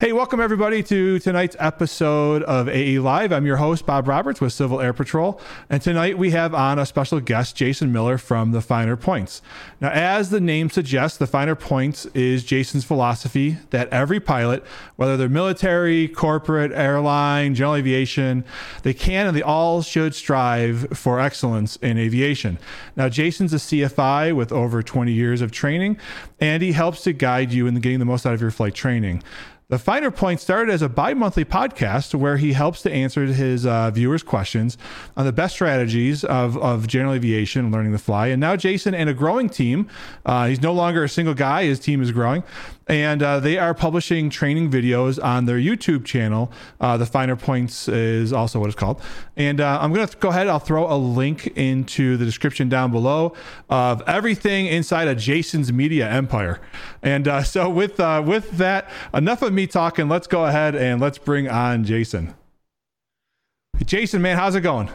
Hey, welcome everybody to tonight's episode of AE Live. I'm your host, Bob Roberts with Civil Air Patrol. And tonight we have on a special guest, Jason Miller from the Finer Points. Now, as the name suggests, the Finer Points is Jason's philosophy that every pilot, whether they're military, corporate, airline, general aviation, they can and they all should strive for excellence in aviation. Now, Jason's a CFI with over 20 years of training, and he helps to guide you in getting the most out of your flight training. The Finer Point started as a bi monthly podcast where he helps to answer his uh, viewers' questions on the best strategies of, of general aviation, and learning to fly. And now Jason and a growing team, uh, he's no longer a single guy, his team is growing and uh, they are publishing training videos on their YouTube channel. Uh, the Finer Points is also what it's called. And uh, I'm going to go ahead. I'll throw a link into the description down below of everything inside of Jason's media empire. And uh, so with uh, with that, enough of me talking. Let's go ahead and let's bring on Jason. Jason, man, how's it going?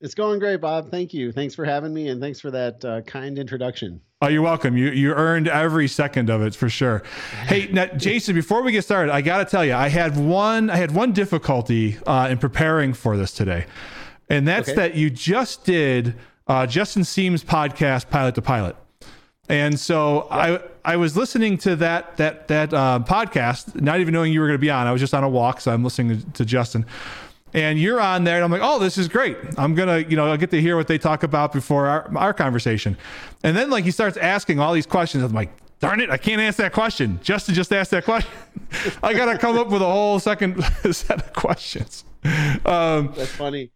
It's going great, Bob. Thank you. Thanks for having me, and thanks for that uh, kind introduction. Oh, you're welcome. You you earned every second of it for sure. Hey, now, Jason, before we get started, I got to tell you, I had one I had one difficulty uh, in preparing for this today, and that's okay. that you just did uh, Justin Siem's podcast, Pilot to Pilot, and so I I was listening to that that that uh, podcast, not even knowing you were going to be on. I was just on a walk, so I'm listening to, to Justin and you're on there and i'm like oh this is great. I'm gonna you know i'll get to hear what they talk about before our, our conversation. And then like he starts asking all these questions. I'm like darn it i can't answer that question. Justin just asked that question. I gotta come up with a whole second set of questions. Um, that's funny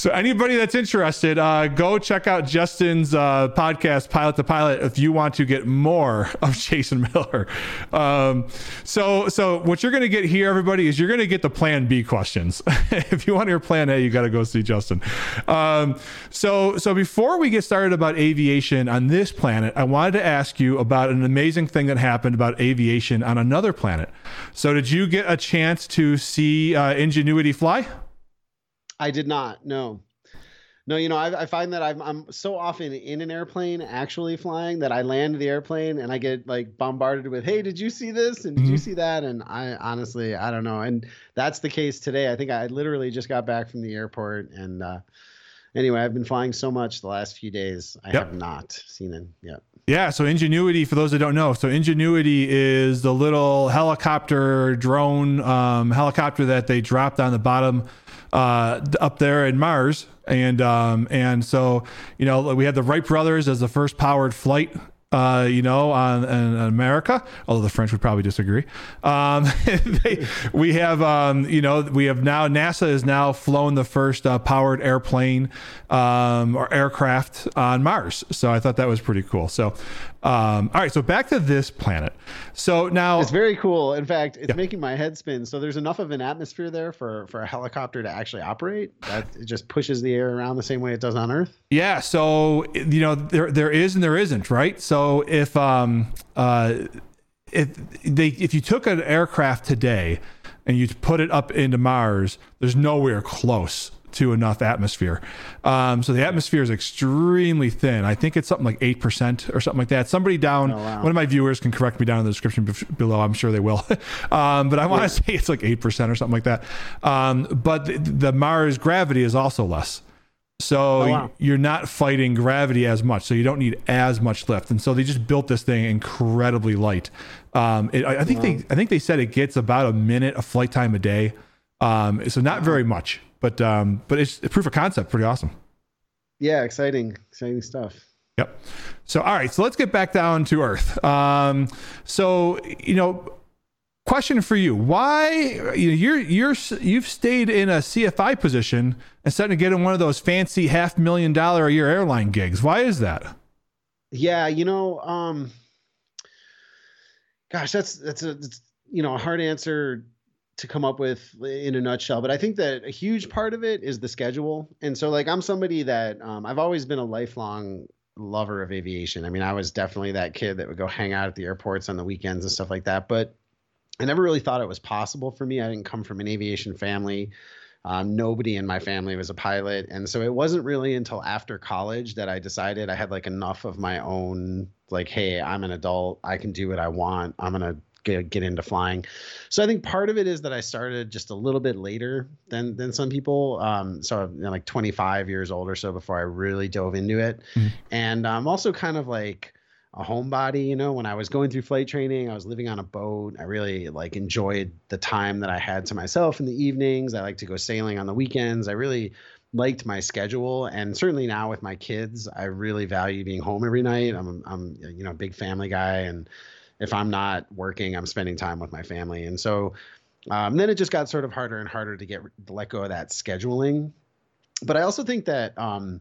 so anybody that's interested, uh, go check out Justin's uh, podcast, Pilot to Pilot, if you want to get more of Jason Miller. Um, so, so what you're going to get here, everybody, is you're going to get the Plan B questions. if you want your Plan A, you got to go see Justin. Um, so, so before we get started about aviation on this planet, I wanted to ask you about an amazing thing that happened about aviation on another planet. So, did you get a chance to see uh, Ingenuity fly? I did not. No. No, you know, I, I find that I'm I'm so often in an airplane actually flying that I land the airplane and I get like bombarded with, "Hey, did you see this? And did mm-hmm. you see that?" And I honestly, I don't know. And that's the case today. I think I literally just got back from the airport and uh anyway, I've been flying so much the last few days. I yep. have not seen it yet. Yeah, so Ingenuity, for those that don't know, so Ingenuity is the little helicopter drone um, helicopter that they dropped on the bottom uh, up there in Mars, and um, and so you know we had the Wright brothers as the first powered flight uh, you know, on, in America, although the French would probably disagree. Um, they, we have, um, you know, we have now NASA has now flown the first uh, powered airplane um, or aircraft on Mars. So I thought that was pretty cool. So, um, all right, so back to this planet. So now it's very cool. In fact, it's yeah. making my head spin. So there's enough of an atmosphere there for for a helicopter to actually operate. That it just pushes the air around the same way it does on Earth. Yeah. So you know there there is and there isn't, right? So if um uh if they if you took an aircraft today and you put it up into Mars, there's nowhere close to enough atmosphere. Um, so the atmosphere is extremely thin. I think it's something like 8% or something like that. Somebody down, oh, wow. one of my viewers can correct me down in the description below. I'm sure they will. um, but I want to say it's like 8% or something like that. Um, but the, the, Mars gravity is also less. So oh, wow. you're not fighting gravity as much. So you don't need as much lift. And so they just built this thing incredibly light. Um, it, I, I, think they, I think they said it gets about a minute of flight time a day. Um, so not very much but um, but it's a proof of concept, pretty awesome. Yeah, exciting, exciting stuff. Yep. So all right, so let's get back down to earth. Um, so you know, question for you: Why you're you're you've stayed in a CFI position instead of getting one of those fancy half million dollar a year airline gigs? Why is that? Yeah, you know, um, gosh, that's that's a that's, you know a hard answer to come up with in a nutshell but i think that a huge part of it is the schedule and so like i'm somebody that um, i've always been a lifelong lover of aviation i mean i was definitely that kid that would go hang out at the airports on the weekends and stuff like that but i never really thought it was possible for me i didn't come from an aviation family um, nobody in my family was a pilot and so it wasn't really until after college that i decided i had like enough of my own like hey i'm an adult i can do what i want i'm going to get, get into flying. So I think part of it is that I started just a little bit later than than some people. Um, so you know, like 25 years old or so before I really dove into it, mm-hmm. and I'm also kind of like a homebody. You know, when I was going through flight training, I was living on a boat. I really like enjoyed the time that I had to myself in the evenings. I like to go sailing on the weekends. I really liked my schedule and certainly now with my kids i really value being home every night i'm i'm you know a big family guy and if i'm not working i'm spending time with my family and so um, then it just got sort of harder and harder to get to let go of that scheduling but i also think that um,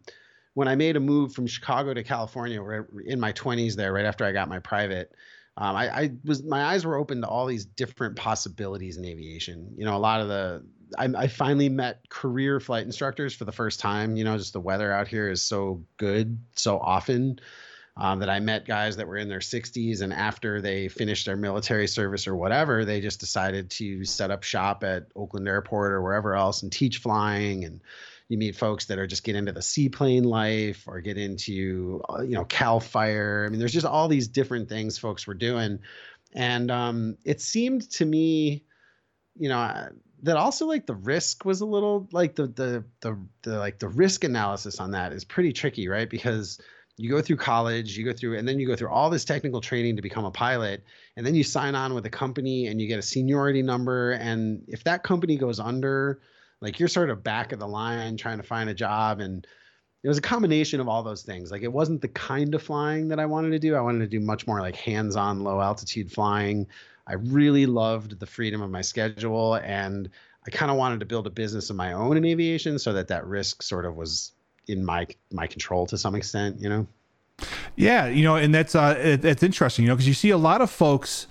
when i made a move from chicago to california in my 20s there right after i got my private um, I, I, was my eyes were open to all these different possibilities in aviation. You know, a lot of the I, I, finally met career flight instructors for the first time. You know, just the weather out here is so good so often um, that I met guys that were in their 60s and after they finished their military service or whatever, they just decided to set up shop at Oakland Airport or wherever else and teach flying and you meet folks that are just get into the seaplane life or get into uh, you know cal fire. I mean there's just all these different things folks were doing. And um, it seemed to me you know that also like the risk was a little like the, the the the like the risk analysis on that is pretty tricky right? Because you go through college you go through and then you go through all this technical training to become a pilot and then you sign on with a company and you get a seniority number. And if that company goes under like you're sort of back of the line trying to find a job and it was a combination of all those things. Like it wasn't the kind of flying that I wanted to do. I wanted to do much more like hands-on low altitude flying. I really loved the freedom of my schedule and I kind of wanted to build a business of my own in aviation so that that risk sort of was in my my control to some extent, you know. Yeah, you know, and that's uh it's interesting, you know, because you see a lot of folks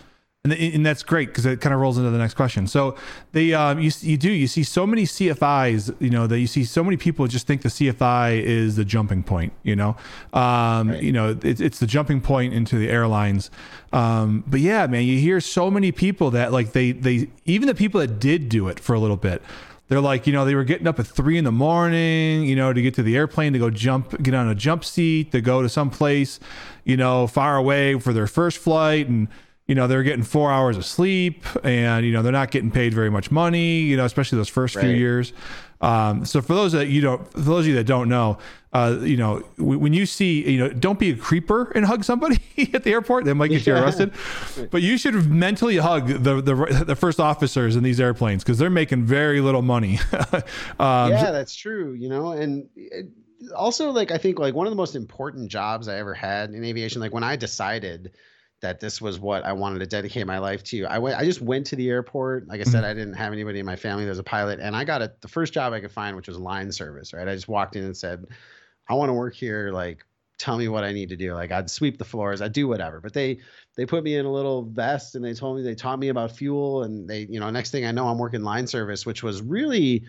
and, and that's great because it kind of rolls into the next question. So they, um, you, you do, you see so many CFIs, you know, that you see so many people just think the CFI is the jumping point, you know, um, right. you know, it, it's the jumping point into the airlines. Um, but yeah, man, you hear so many people that like they, they, even the people that did do it for a little bit, they're like, you know, they were getting up at three in the morning, you know, to get to the airplane, to go jump, get on a jump seat, to go to some place, you know, far away for their first flight. And, you know they're getting four hours of sleep and you know they're not getting paid very much money you know especially those first right. few years um, so for those that you don't for those of you that don't know uh, you know when you see you know don't be a creeper and hug somebody at the airport they might get yeah. you arrested but you should mentally hug the the, the first officers in these airplanes because they're making very little money um, yeah that's true you know and it, also like i think like one of the most important jobs i ever had in aviation like when i decided that this was what I wanted to dedicate my life to. I went I just went to the airport. Like I said, mm-hmm. I didn't have anybody in my family that was a pilot and I got a, the first job I could find which was line service, right? I just walked in and said, "I want to work here like tell me what I need to do. Like I'd sweep the floors, I'd do whatever." But they they put me in a little vest and they told me they taught me about fuel and they, you know, next thing I know I'm working line service, which was really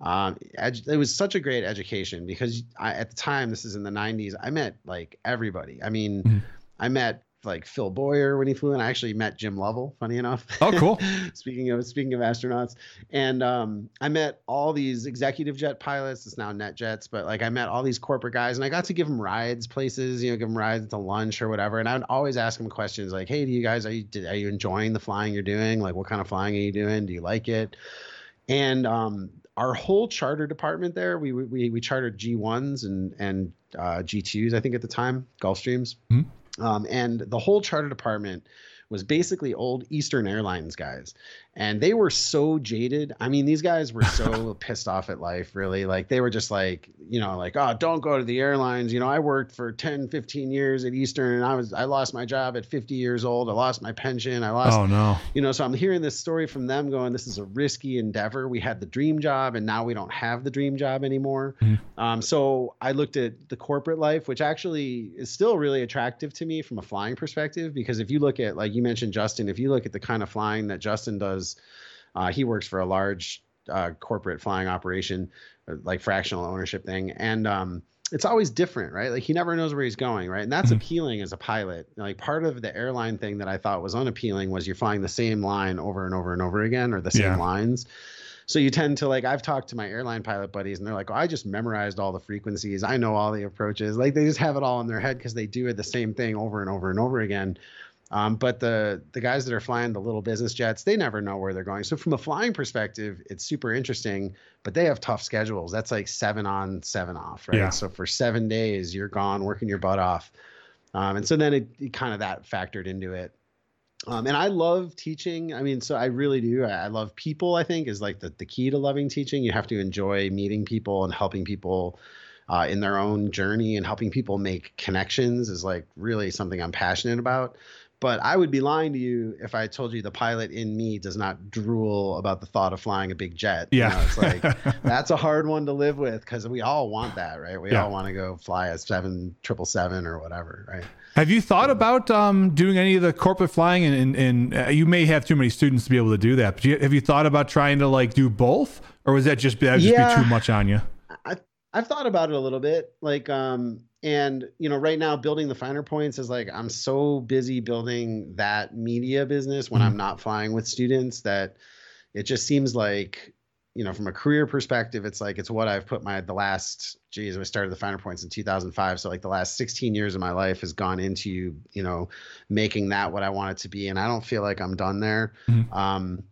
um, it was such a great education because I, at the time, this is in the 90s, I met like everybody. I mean, mm-hmm. I met like Phil Boyer when he flew in. I actually met Jim Lovell, funny enough. Oh, cool. speaking of speaking of astronauts, and um, I met all these executive jet pilots. It's now NetJets, but like I met all these corporate guys, and I got to give them rides places. You know, give them rides to lunch or whatever. And I would always ask them questions like, "Hey, do you guys are you are you enjoying the flying you're doing? Like, what kind of flying are you doing? Do you like it?" And um, our whole charter department there, we we we chartered G1s and and uh, G2s, I think at the time, Gulfstreams. Mm-hmm um, and the whole charter department was basically old Eastern Airlines guys and they were so jaded. I mean, these guys were so pissed off at life, really. Like they were just like, you know, like, oh, don't go to the airlines. You know, I worked for 10, 15 years at Eastern and I was I lost my job at 50 years old. I lost my pension. I lost Oh no. You know, so I'm hearing this story from them going, This is a risky endeavor. We had the dream job and now we don't have the dream job anymore. Mm-hmm. Um, so I looked at the corporate life, which actually is still really attractive to me from a flying perspective, because if you look at like you mentioned Justin, if you look at the kind of flying that Justin does uh, he works for a large uh, corporate flying operation, uh, like fractional ownership thing, and um, it's always different, right? Like he never knows where he's going, right? And that's mm-hmm. appealing as a pilot. Like part of the airline thing that I thought was unappealing was you're flying the same line over and over and over again, or the same yeah. lines. So you tend to like I've talked to my airline pilot buddies and they're like, oh, I just memorized all the frequencies. I know all the approaches. Like they just have it all in their head because they do it the same thing over and over and over again. Um, but the the guys that are flying the little business jets, they never know where they're going. So from a flying perspective, it's super interesting. But they have tough schedules. That's like seven on, seven off, right? Yeah. So for seven days, you're gone working your butt off. Um, and so then it, it kind of that factored into it. Um, and I love teaching. I mean, so I really do. I, I love people. I think is like the the key to loving teaching. You have to enjoy meeting people and helping people uh, in their own journey and helping people make connections is like really something I'm passionate about. But I would be lying to you if I told you the pilot in me does not drool about the thought of flying a big jet. You Yeah. know, it's like that's a hard one to live with because we all want that, right? We Yeah. all want to go fly a seven triple seven or whatever, right? Have you thought about um, doing any of the corporate flying? And, and, and uh, you may have too many students to be able to do that. But you, have you thought about trying to like do both, or was that just that would just Yeah. be too much on you? I've thought about it a little bit, like, um, and you know, right now building the finer points is like I'm so busy building that media business when Mhm. I'm not flying with students that it just seems like, you know, from a career perspective, it's like it's what I've put my the last. Geez, I started the finer points in 2005, so like the last 16 years of my life has gone into you know making that what I want it to be, and I don't feel like I'm done there. Mhm. Um,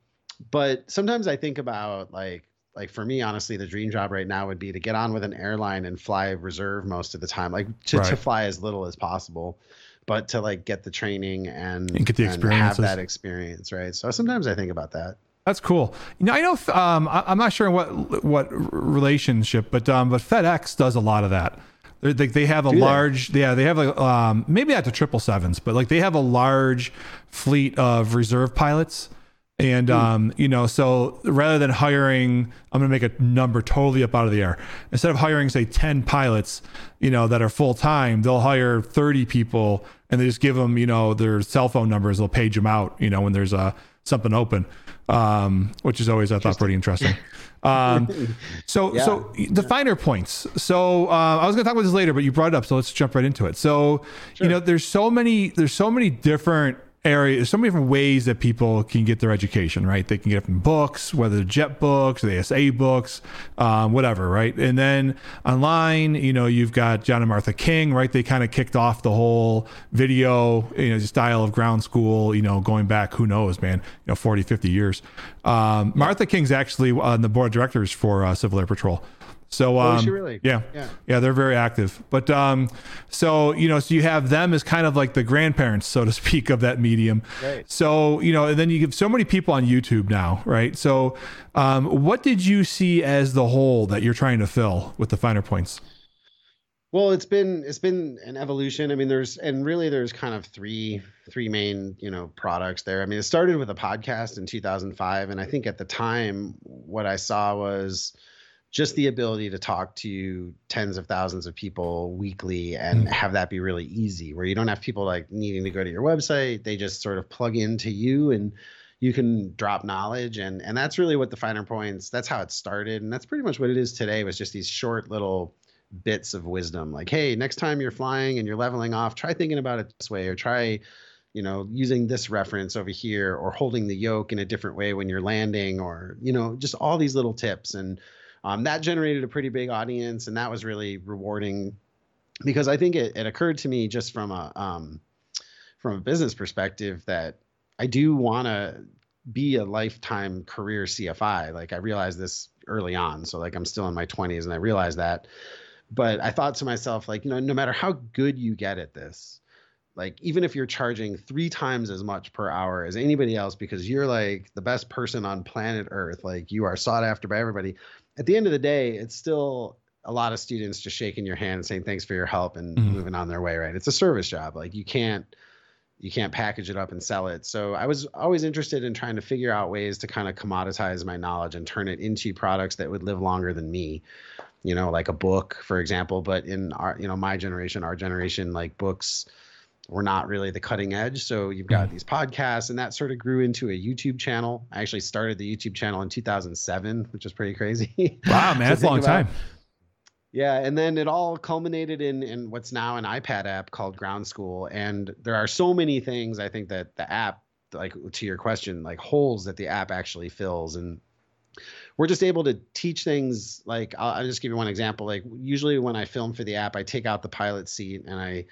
but sometimes I think about like like for me honestly the dream job right now would be to get on with an airline and fly reserve most of the time like to, to fly as little as possible but to like get the training and, And get the experience have that experience right so sometimes i think about that That's cool. You know, I know. Um, I, I'm not sure what what relationship, but um, but FedEx does a lot of that. They're, they they have a Do they? large, yeah, they have a um, maybe not the triple sevens, but like they have a large fleet of reserve pilots. And um, you know, so rather than hiring, I'm gonna make a number totally up out of the air. Instead of hiring, say, 10 pilots, you know, that are full time, they'll hire 30 people and they just give them, you know, their cell phone numbers. They'll page them out, you know, when there's uh, something open, um, which is always I thought pretty interesting. Um, so Yeah. so the finer points. So uh, I was going to talk about this later, but you brought it up, so let's jump right into it. So you know, there's so many there's so many different areas, so many different ways that people can get their education. Right? They can get it from books, whether they're jet books, the SA books, um, whatever. Right? And then online, you know, you've got John and Martha King. Right? They kind of kicked off the whole video, you know, style of ground school. You know, going back, who knows, man, you know, 40, 50 years. Um, Martha King's actually on the board of directors for uh, Civil Air Patrol. So um, Oh, is she really? yeah, Yeah. yeah, they're very active. But um, so you know, so you have them as kind of like the grandparents, so to speak, of that medium. Right. So you know, and then you have so many people on YouTube now, right? So, um, what did you see as the hole that you're trying to fill with the finer points? Well, it's been it's been an evolution. I mean, there's and really there's kind of three three main you know products there. I mean, it started with a podcast in 2005, and I think at the time what I saw was just the ability to talk to tens of thousands of people weekly and Mm. have that be really easy, where you don't have people like needing to go to your website. They just sort of plug into you and you can drop knowledge and and that's really what the finer points that's how it started and that's pretty much what it is today was just these short little bits of wisdom like hey next time you're flying and you're leveling off try thinking about it this way or try you know using this reference over here or holding the yoke in a different way when you're landing or you know just all these little tips and um, that generated a pretty big audience and that was really rewarding because i think it, it occurred to me just from a um, from a business perspective that i do want to be a lifetime career cfi like i realized this early on so like i'm still in my 20s and i realized that. But I thought to myself, like, you know, no matter how good you get at this, like, even if you're charging three times as much per hour as anybody else because you're like the best person on planet Earth, like, you are sought after by everybody, at the end of the day, it's still a lot of students just shaking your hand and saying thanks for your help and Mhm. moving on their way, right? It's a service job. Like, you can't. You can't package it up and sell it. So I was always interested in trying to figure out ways to kind of commoditize my knowledge and turn it into products that would live longer than me you know like a book for example but in our you know my generation our generation like books were not really the cutting edge so you've got mm. these podcasts and that sort of grew into a youtube channel i actually started the youtube channel in 2007 which is pretty crazy Wow, man, that's a long about. time. yeah, and then it all culminated in in what's now an iPad app called Ground School, and there are so many things I think that the app, like to your question, like holes that the app actually fills, and we're just able to teach things. Like I'll, I'll just give you one example. Like usually when I film for the app, I take out the pilot seat and I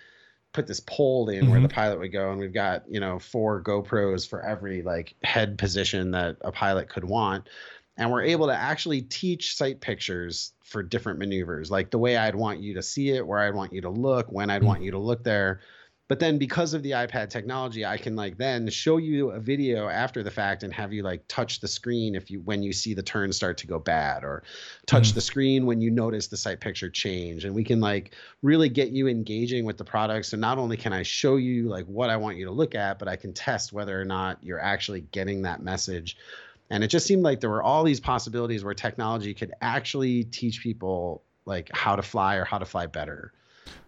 put this pole in mm-hmm. where the pilot would go and we've got you know four gopros for every like head position that a pilot could want and we're able to actually teach sight pictures for different maneuvers like the way i'd want you to see it where i'd want you to look when i'd mm-hmm. want you to look there but then because of the ipad technology i can like then show you a video after the fact and have you like touch the screen if you when you see the turn start to go bad or touch mm-hmm. the screen when you notice the sight picture change. And we can like really get you engaging with the product. So not only can i show you like what i want you to look at but i can test whether or not you're actually getting that message. And it just seemed like there were all these possibilities where technology could actually teach people like how to fly or how to fly better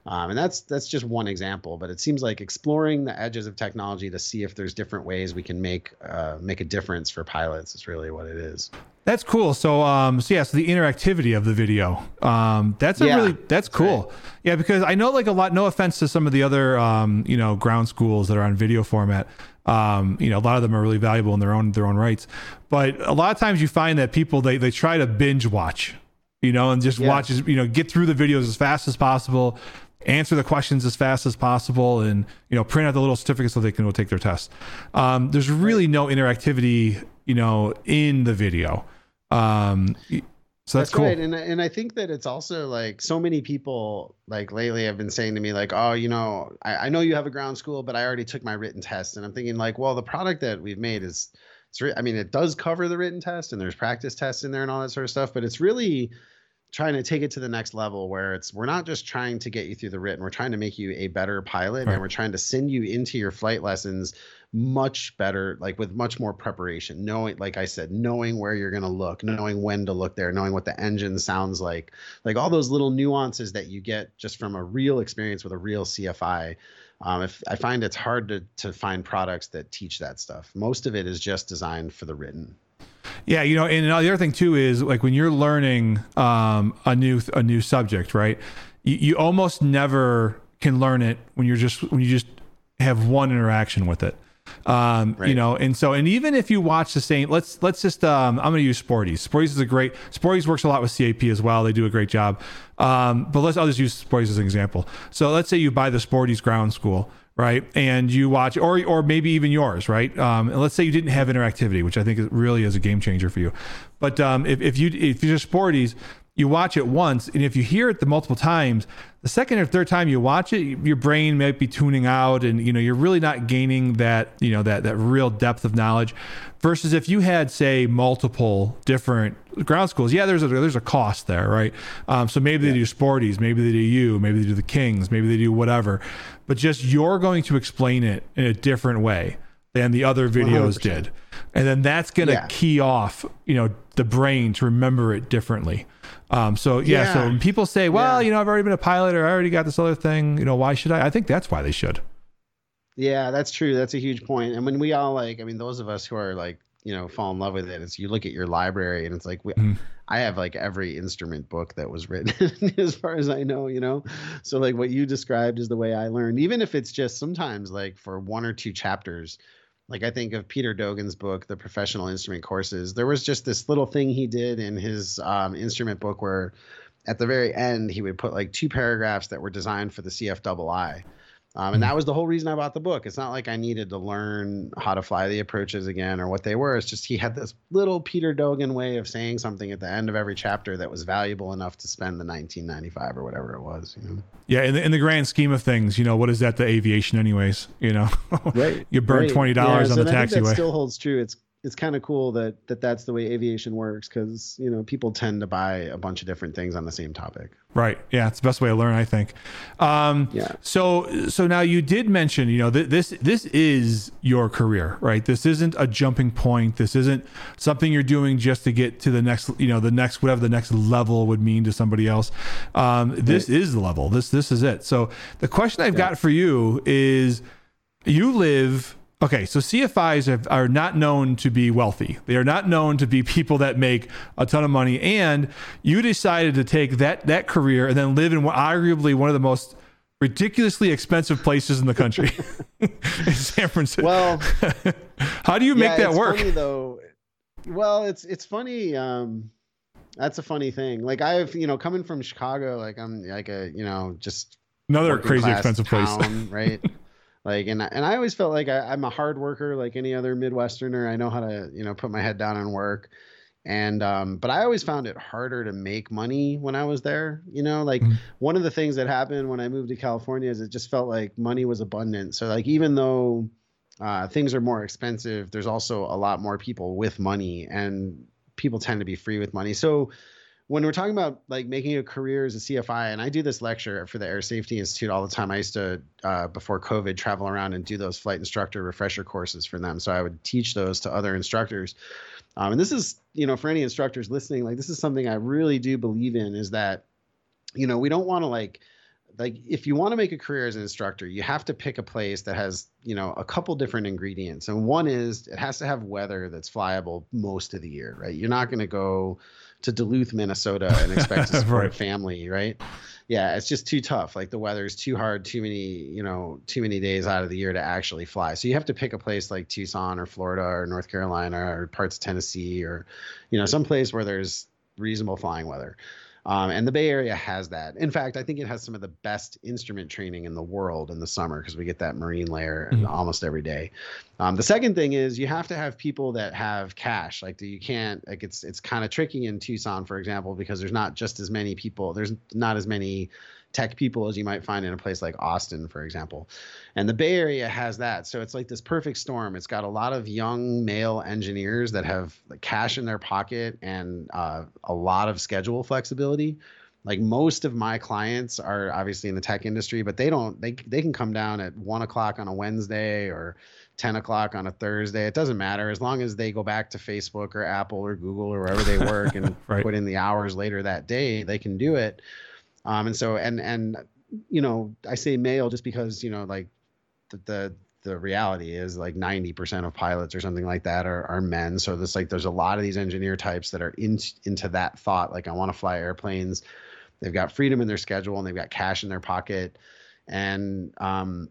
um, and that's that's just one example, but it seems like exploring the edges of technology to see if there's different ways we can make uh, make a difference for pilots is really what it is. That's cool. So, um, so yeah, so the interactivity of the video, um, that's a yeah, really that's cool. Right. Yeah, because I know like a lot. No offense to some of the other, um, you know, ground schools that are on video format. Um, you know, a lot of them are really valuable in their own their own rights. But a lot of times you find that people they they try to binge watch, you know, and just yeah. watch, you know, get through the videos as fast as possible answer the questions as fast as possible and you know print out the little certificate so they can go take their test um, there's really no interactivity you know in the video um, so that's, that's cool. right and, and i think that it's also like so many people like lately have been saying to me like oh you know I, I know you have a ground school but i already took my written test and i'm thinking like well the product that we've made is it's re- i mean it does cover the written test and there's practice tests in there and all that sort of stuff but it's really trying to take it to the next level where it's we're not just trying to get you through the written we're trying to make you a better pilot right. and we're trying to send you into your flight lessons much better like with much more preparation knowing like i said knowing where you're going to look knowing when to look there knowing what the engine sounds like like all those little nuances that you get just from a real experience with a real cfi um, if i find it's hard to to find products that teach that stuff most of it is just designed for the written yeah, you know, and the other thing too is like when you're learning um, a new a new subject, right? You, you almost never can learn it when you're just when you just have one interaction with it. Um, right. you know, and so and even if you watch the same, let's let's just um, I'm going to use Sporty's. Sporty's is a great Sporty's works a lot with CAP as well. They do a great job. Um, but let's I'll just use Sporty's as an example. So let's say you buy the Sporty's ground school right? And you watch, or or maybe even yours, right? Um, and let's say you didn't have interactivity, which I think really is a game changer for you. But um, if if you if you're sporty's, you watch it once, and if you hear it the multiple times, the second or third time you watch it, your brain might be tuning out, and you know you're really not gaining that you know that that real depth of knowledge. Versus if you had say multiple different ground schools, yeah, there's a there's a cost there, right? Um, so maybe yeah. they do sporty's, maybe they do you, maybe they do the Kings, maybe they do whatever but just you're going to explain it in a different way than the other videos 100%. did. And then that's going to yeah. key off, you know, the brain to remember it differently. Um, so yeah, yeah. so people say, well, yeah. you know, I've already been a pilot or I already got this other thing, you know, why should I? I think that's why they should. Yeah, that's true. That's a huge point. And when we all like, I mean, those of us who are like, you know, fall in love with it, it's you look at your library and it's like, we, mm. I have like every instrument book that was written as far as I know, you know. So like what you described is the way I learned, even if it's just sometimes like for one or two chapters. Like I think of Peter Dogan's book, The Professional Instrument Courses. There was just this little thing he did in his um, instrument book where at the very end he would put like two paragraphs that were designed for the CFII. Um, and hmm. that was the whole reason I bought the book. It's not like I needed to learn how to fly the approaches again or what they were. It's just he had this little Peter Dogan way of saying something at the end of every chapter that was valuable enough to spend the 1995 or whatever it was. You know? Yeah, in the, in the grand scheme of things, you know, what is that to aviation, anyways? You know, right? you burn right. twenty dollars yeah, on so the taxiway. That still holds true. It's it's kind of cool that that that's the way aviation works because you know people tend to buy a bunch of different things on the same topic. Right. Yeah, it's the best way to learn, I think. Um, yeah. So so now you did mention, you know, th- this this is your career, right? This isn't a jumping point. This isn't something you're doing just to get to the next, you know, the next whatever the next level would mean to somebody else. Um, this right. is the level. This this is it. So the question I've yeah. got for you is, you live Okay, so CFIs have, are not known to be wealthy. They are not known to be people that make a ton of money. And you decided to take that that career and then live in what, arguably one of the most ridiculously expensive places in the country, in San Francisco. Well, how do you make yeah, that work? Funny, though. Well, it's it's funny. Um, that's a funny thing. Like I've you know coming from Chicago, like I'm like a you know just Another crazy expensive town, place, right? Like, and and I always felt like I, I'm a hard worker, like any other Midwesterner. I know how to, you know, put my head down and work. And um, but I always found it harder to make money when I was there. You know, like mm-hmm. one of the things that happened when I moved to California is it just felt like money was abundant. So like even though uh, things are more expensive, there's also a lot more people with money, and people tend to be free with money. So when we're talking about like making a career as a CFI, and I do this lecture for the Air Safety Institute all the time. I used to, uh, before COVID, travel around and do those flight instructor refresher courses for them. So I would teach those to other instructors. Um, and this is, you know, for any instructors listening, like this is something I really do believe in is that, you know, we don't want to like, like if you want to make a career as an instructor, you have to pick a place that has, you know, a couple different ingredients. And one is it has to have weather that's flyable most of the year, right? You're not going to go to Duluth, Minnesota and expect to support right. a family, right? Yeah, it's just too tough. Like the weather's too hard, too many, you know, too many days out of the year to actually fly. So you have to pick a place like Tucson or Florida or North Carolina or parts of Tennessee or, you know, some place where there's reasonable flying weather. Um, and the Bay Area has that. In fact, I think it has some of the best instrument training in the world in the summer because we get that marine layer mm-hmm. almost every day. Um, the second thing is you have to have people that have cash. Like you can't like it's it's kind of tricky in Tucson, for example, because there's not just as many people. There's not as many tech people as you might find in a place like Austin, for example. And the Bay Area has that. So it's like this perfect storm. It's got a lot of young male engineers that have cash in their pocket and uh, a lot of schedule flexibility. Like most of my clients are obviously in the tech industry, but they don't, they, they can come down at one o'clock on a Wednesday or 10 o'clock on a Thursday. It doesn't matter as long as they go back to Facebook or Apple or Google or wherever they work and right. put in the hours later that day, they can do it. Um, and so and and you know I say male just because you know like the the, the reality is like 90% of pilots or something like that are, are men. So this like there's a lot of these engineer types that are in, into that thought like I want to fly airplanes. They've got freedom in their schedule and they've got cash in their pocket. And um,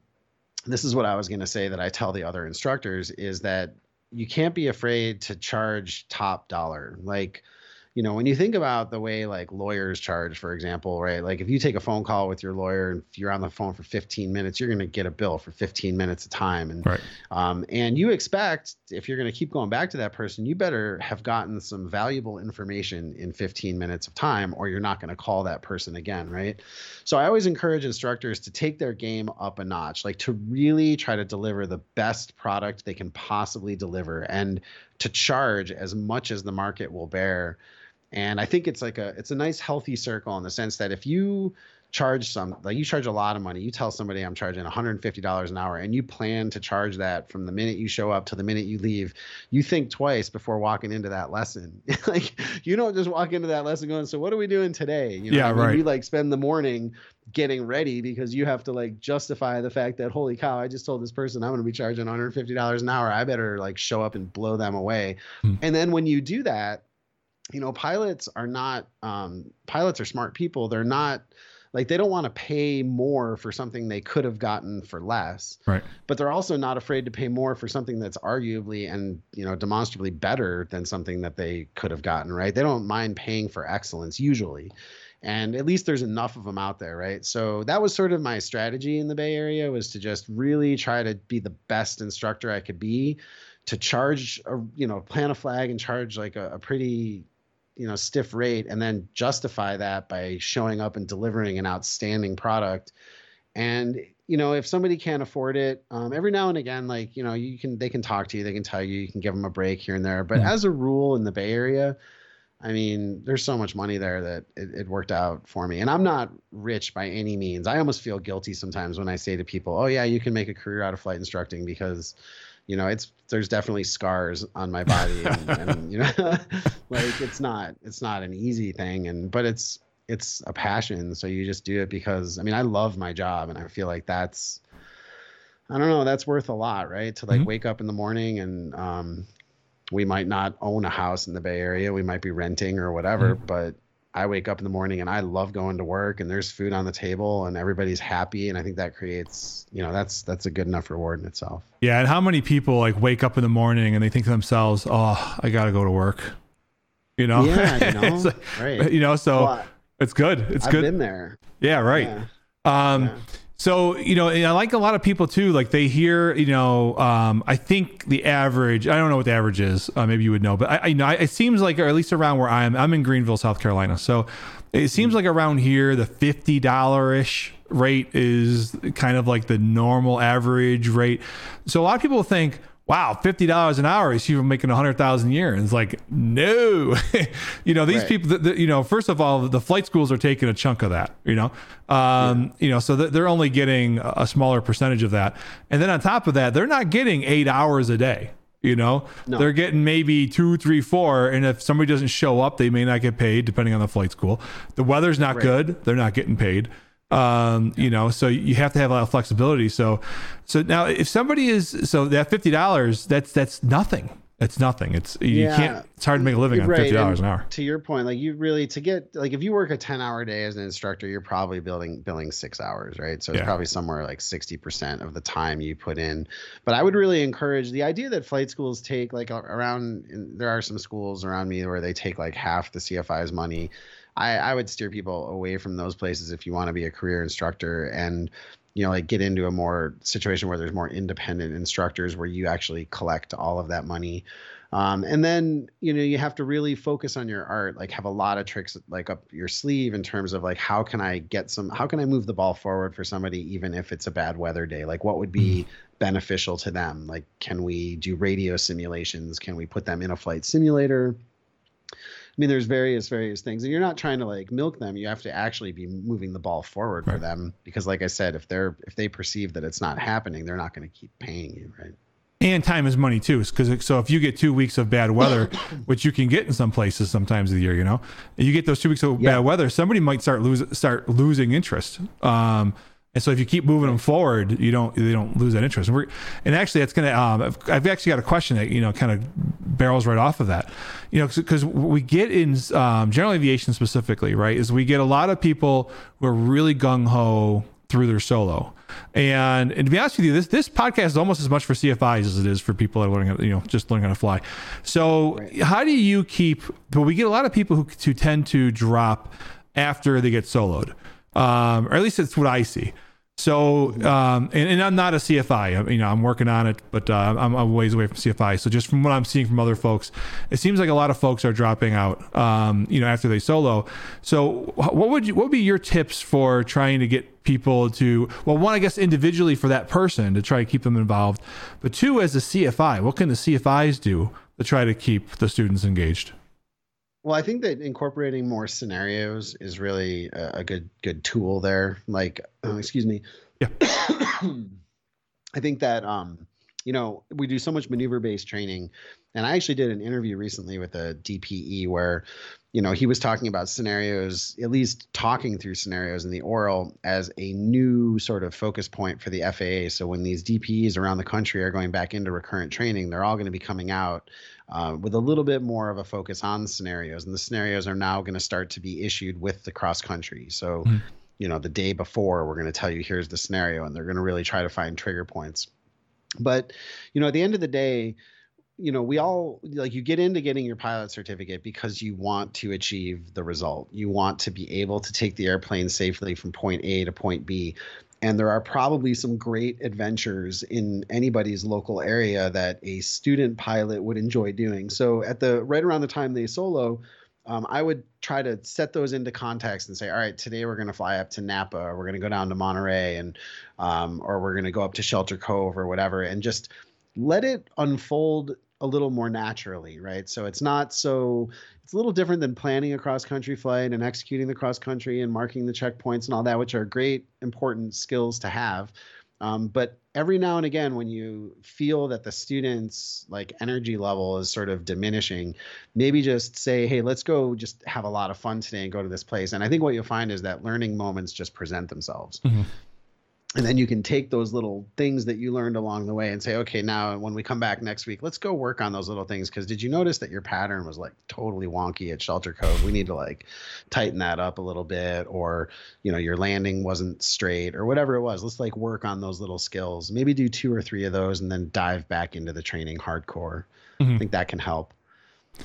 this is what I was going to say that I tell the other instructors is that you can't be afraid to charge top dollar. Like you know, when you think about the way like lawyers charge, for example, right? Like if you take a phone call with your lawyer and you're on the phone for 15 minutes, you're going to get a bill for 15 minutes of time. And, right. um, and you expect if you're going to keep going back to that person, you better have gotten some valuable information in 15 minutes of time, or you're not going to call that person again. Right. So I always encourage instructors to take their game up a notch, like to really try to deliver the best product they can possibly deliver and to charge as much as the market will bear and I think it's like a it's a nice healthy circle in the sense that if you charge some like you charge a lot of money you tell somebody i'm charging $150 an hour and you plan to charge that from the minute you show up to the minute you leave you think twice before walking into that lesson. Like you don't just walk into that lesson going so what are we doing today? You know yeah I mean? right. You like spend the morning getting ready because you have to like justify the fact that holy cow i just told this person i'm going to be charging $150 an hour. I better like show up and blow them away. Hmm. and then when you do that you know, pilots are not um, pilots are smart people. They're not like they don't want to pay more for something they could have gotten for less. Right. But they're also not afraid to pay more for something that's arguably and you know demonstrably better than something that they could have gotten. Right. They don't mind paying for excellence usually. And at least there's enough of them out there, right? So that was sort of my strategy in the Bay Area was to just really try to be the best instructor I could be, to charge a you know plant a flag and charge like a, a pretty you know stiff rate and then justify that by showing up and delivering an outstanding product. And you know if somebody can't afford it um, every now and again like you know you can they can talk to you they can tell you you can give them a break here and there. But mm-hmm. as a rule in the bay area i mean there's so much money there that it, it worked out for me. And i'm not rich by any means. I almost feel guilty sometimes when i say to people oh yeah you can make a career out of flight instructing because you know it's there's definitely scars on my body and, and you know like it's not it's not an easy thing and but it's it's a passion so you just do it because i mean i love my job and i feel like that's i don't know that's worth a lot right to like mm-hmm. wake up in the morning and um we might not own a house in the bay area we might be renting or whatever mm-hmm. but I wake up in the morning and I love going to work and there's food on the table and everybody's happy and I think that creates, you know, that's that's a good enough reward in itself. Yeah, and how many people like wake up in the morning and they think to themselves, "Oh, I got to go to work." You know? Yeah, you know. like, right. You know, so well, it's good. It's I've good. been there. Yeah, right. Yeah. Um, yeah. So you know, I like a lot of people too. Like they hear, you know, um, I think the average. I don't know what the average is. Uh, maybe you would know, but I, I you know, it seems like, or at least around where I'm, I'm in Greenville, South Carolina. So it seems like around here, the fifty dollar ish rate is kind of like the normal average rate. So a lot of people think, wow, fifty dollars an hour is you making a hundred thousand a year, and it's like, no, you know, these right. people, that, that, you know, first of all, the flight schools are taking a chunk of that, you know, um, yeah. you know, so they're only getting a smaller percentage of that, and then on top of that, they're not getting eight hours a day. You know, no. they're getting maybe two, three, four, and if somebody doesn't show up, they may not get paid, depending on the flight school. The weather's not right. good; they're not getting paid um you know so you have to have a lot of flexibility so so now if somebody is so that $50 that's that's nothing it's nothing it's you yeah. can't it's hard to make a living on right. $50 an hour to your point like you really to get like if you work a 10 hour day as an instructor you're probably building billing six hours right so it's yeah. probably somewhere like 60% of the time you put in but i would really encourage the idea that flight schools take like around there are some schools around me where they take like half the cfi's money I, I would steer people away from those places if you want to be a career instructor and you know like get into a more situation where there's more independent instructors where you actually collect all of that money. Um, and then you know you have to really focus on your art like have a lot of tricks like up your sleeve in terms of like how can i get some how can i move the ball forward for somebody even if it's a bad weather day? Like what would be mm-hmm. beneficial to them? Like can we do radio simulations? Can we put them in a flight simulator mean, there's various various things, and you're not trying to like milk them. You have to actually be moving the ball forward right. for them because, like I said, if they're if they perceive that it's not happening, they're not going to keep paying you, right? And time is money too, because so if you get two weeks of bad weather, which you can get in some places sometimes of the year, you know, you get those two weeks of yeah. bad weather, somebody might start lose start losing interest. Um, and so if you keep moving them forward, you don't they don't lose that interest. And, we're, and actually, that's going to. Um, I've, I've, actually got a question that you know kind of barrels right off of that. You know, because we get in um, general aviation specifically, right? Is we get a lot of people who are really gung ho through their solo. And, and to be honest with you, this this podcast is almost as much for CFIs as it is for people that are learning, you know, just learning how to fly. So, right. how do you keep? But we get a lot of people who, who tend to drop after they get soloed, um, or at least it's what I see. So, um, and, and, I'm not a CFI. I, you know, I'm working on it, but uh, I'm a ways away from CFI. So, just from what I'm seeing from other folks, it seems like a lot of folks are dropping out. Um, you know, after they solo. So, what would you? What would be your tips for trying to get people to? Well, one, I guess individually for that person to try to keep them involved, but two, as a CFI, what can the CFIs do to try to keep the students engaged? Well, I think that incorporating more scenarios is really a, a good good tool there. Like, uh, excuse me. Yeah. I think that um, you know, we do so much maneuver based training, and I actually did an interview recently with a DPE where, you know, he was talking about scenarios, at least talking through scenarios in the oral as a new sort of focus point for the FAA. So when these DPEs around the country are going back into recurrent training, they're all going to be coming out uh, with a little bit more of a focus on the scenarios. And the scenarios are now going to start to be issued with the cross country. So, mm. you know, the day before, we're going to tell you here's the scenario, and they're going to really try to find trigger points. But, you know, at the end of the day, you know, we all like you get into getting your pilot certificate because you want to achieve the result. You want to be able to take the airplane safely from point A to point B and there are probably some great adventures in anybody's local area that a student pilot would enjoy doing. So at the right around the time they solo, um, I would try to set those into context and say, all right, today we're going to fly up to Napa, or we're going to go down to Monterey, and um, or we're going to go up to Shelter Cove or whatever, and just let it unfold a little more naturally, right? So it's not so it's a little different than planning a cross country flight and executing the cross country and marking the checkpoints and all that, which are great, important skills to have. Um, but every now and again, when you feel that the students' like energy level is sort of diminishing, maybe just say, "Hey, let's go, just have a lot of fun today and go to this place." And I think what you'll find is that learning moments just present themselves. Mm-hmm and then you can take those little things that you learned along the way and say okay now when we come back next week let's go work on those little things. Because did you notice that your pattern was like totally wonky at shelter cove? We need to like tighten that up a little bit or you know your landing wasn't straight or whatever it was. Let's like work on those little skills. Maybe do two or three of those and then dive back into the training hardcore. Mm-hmm. i think that can help.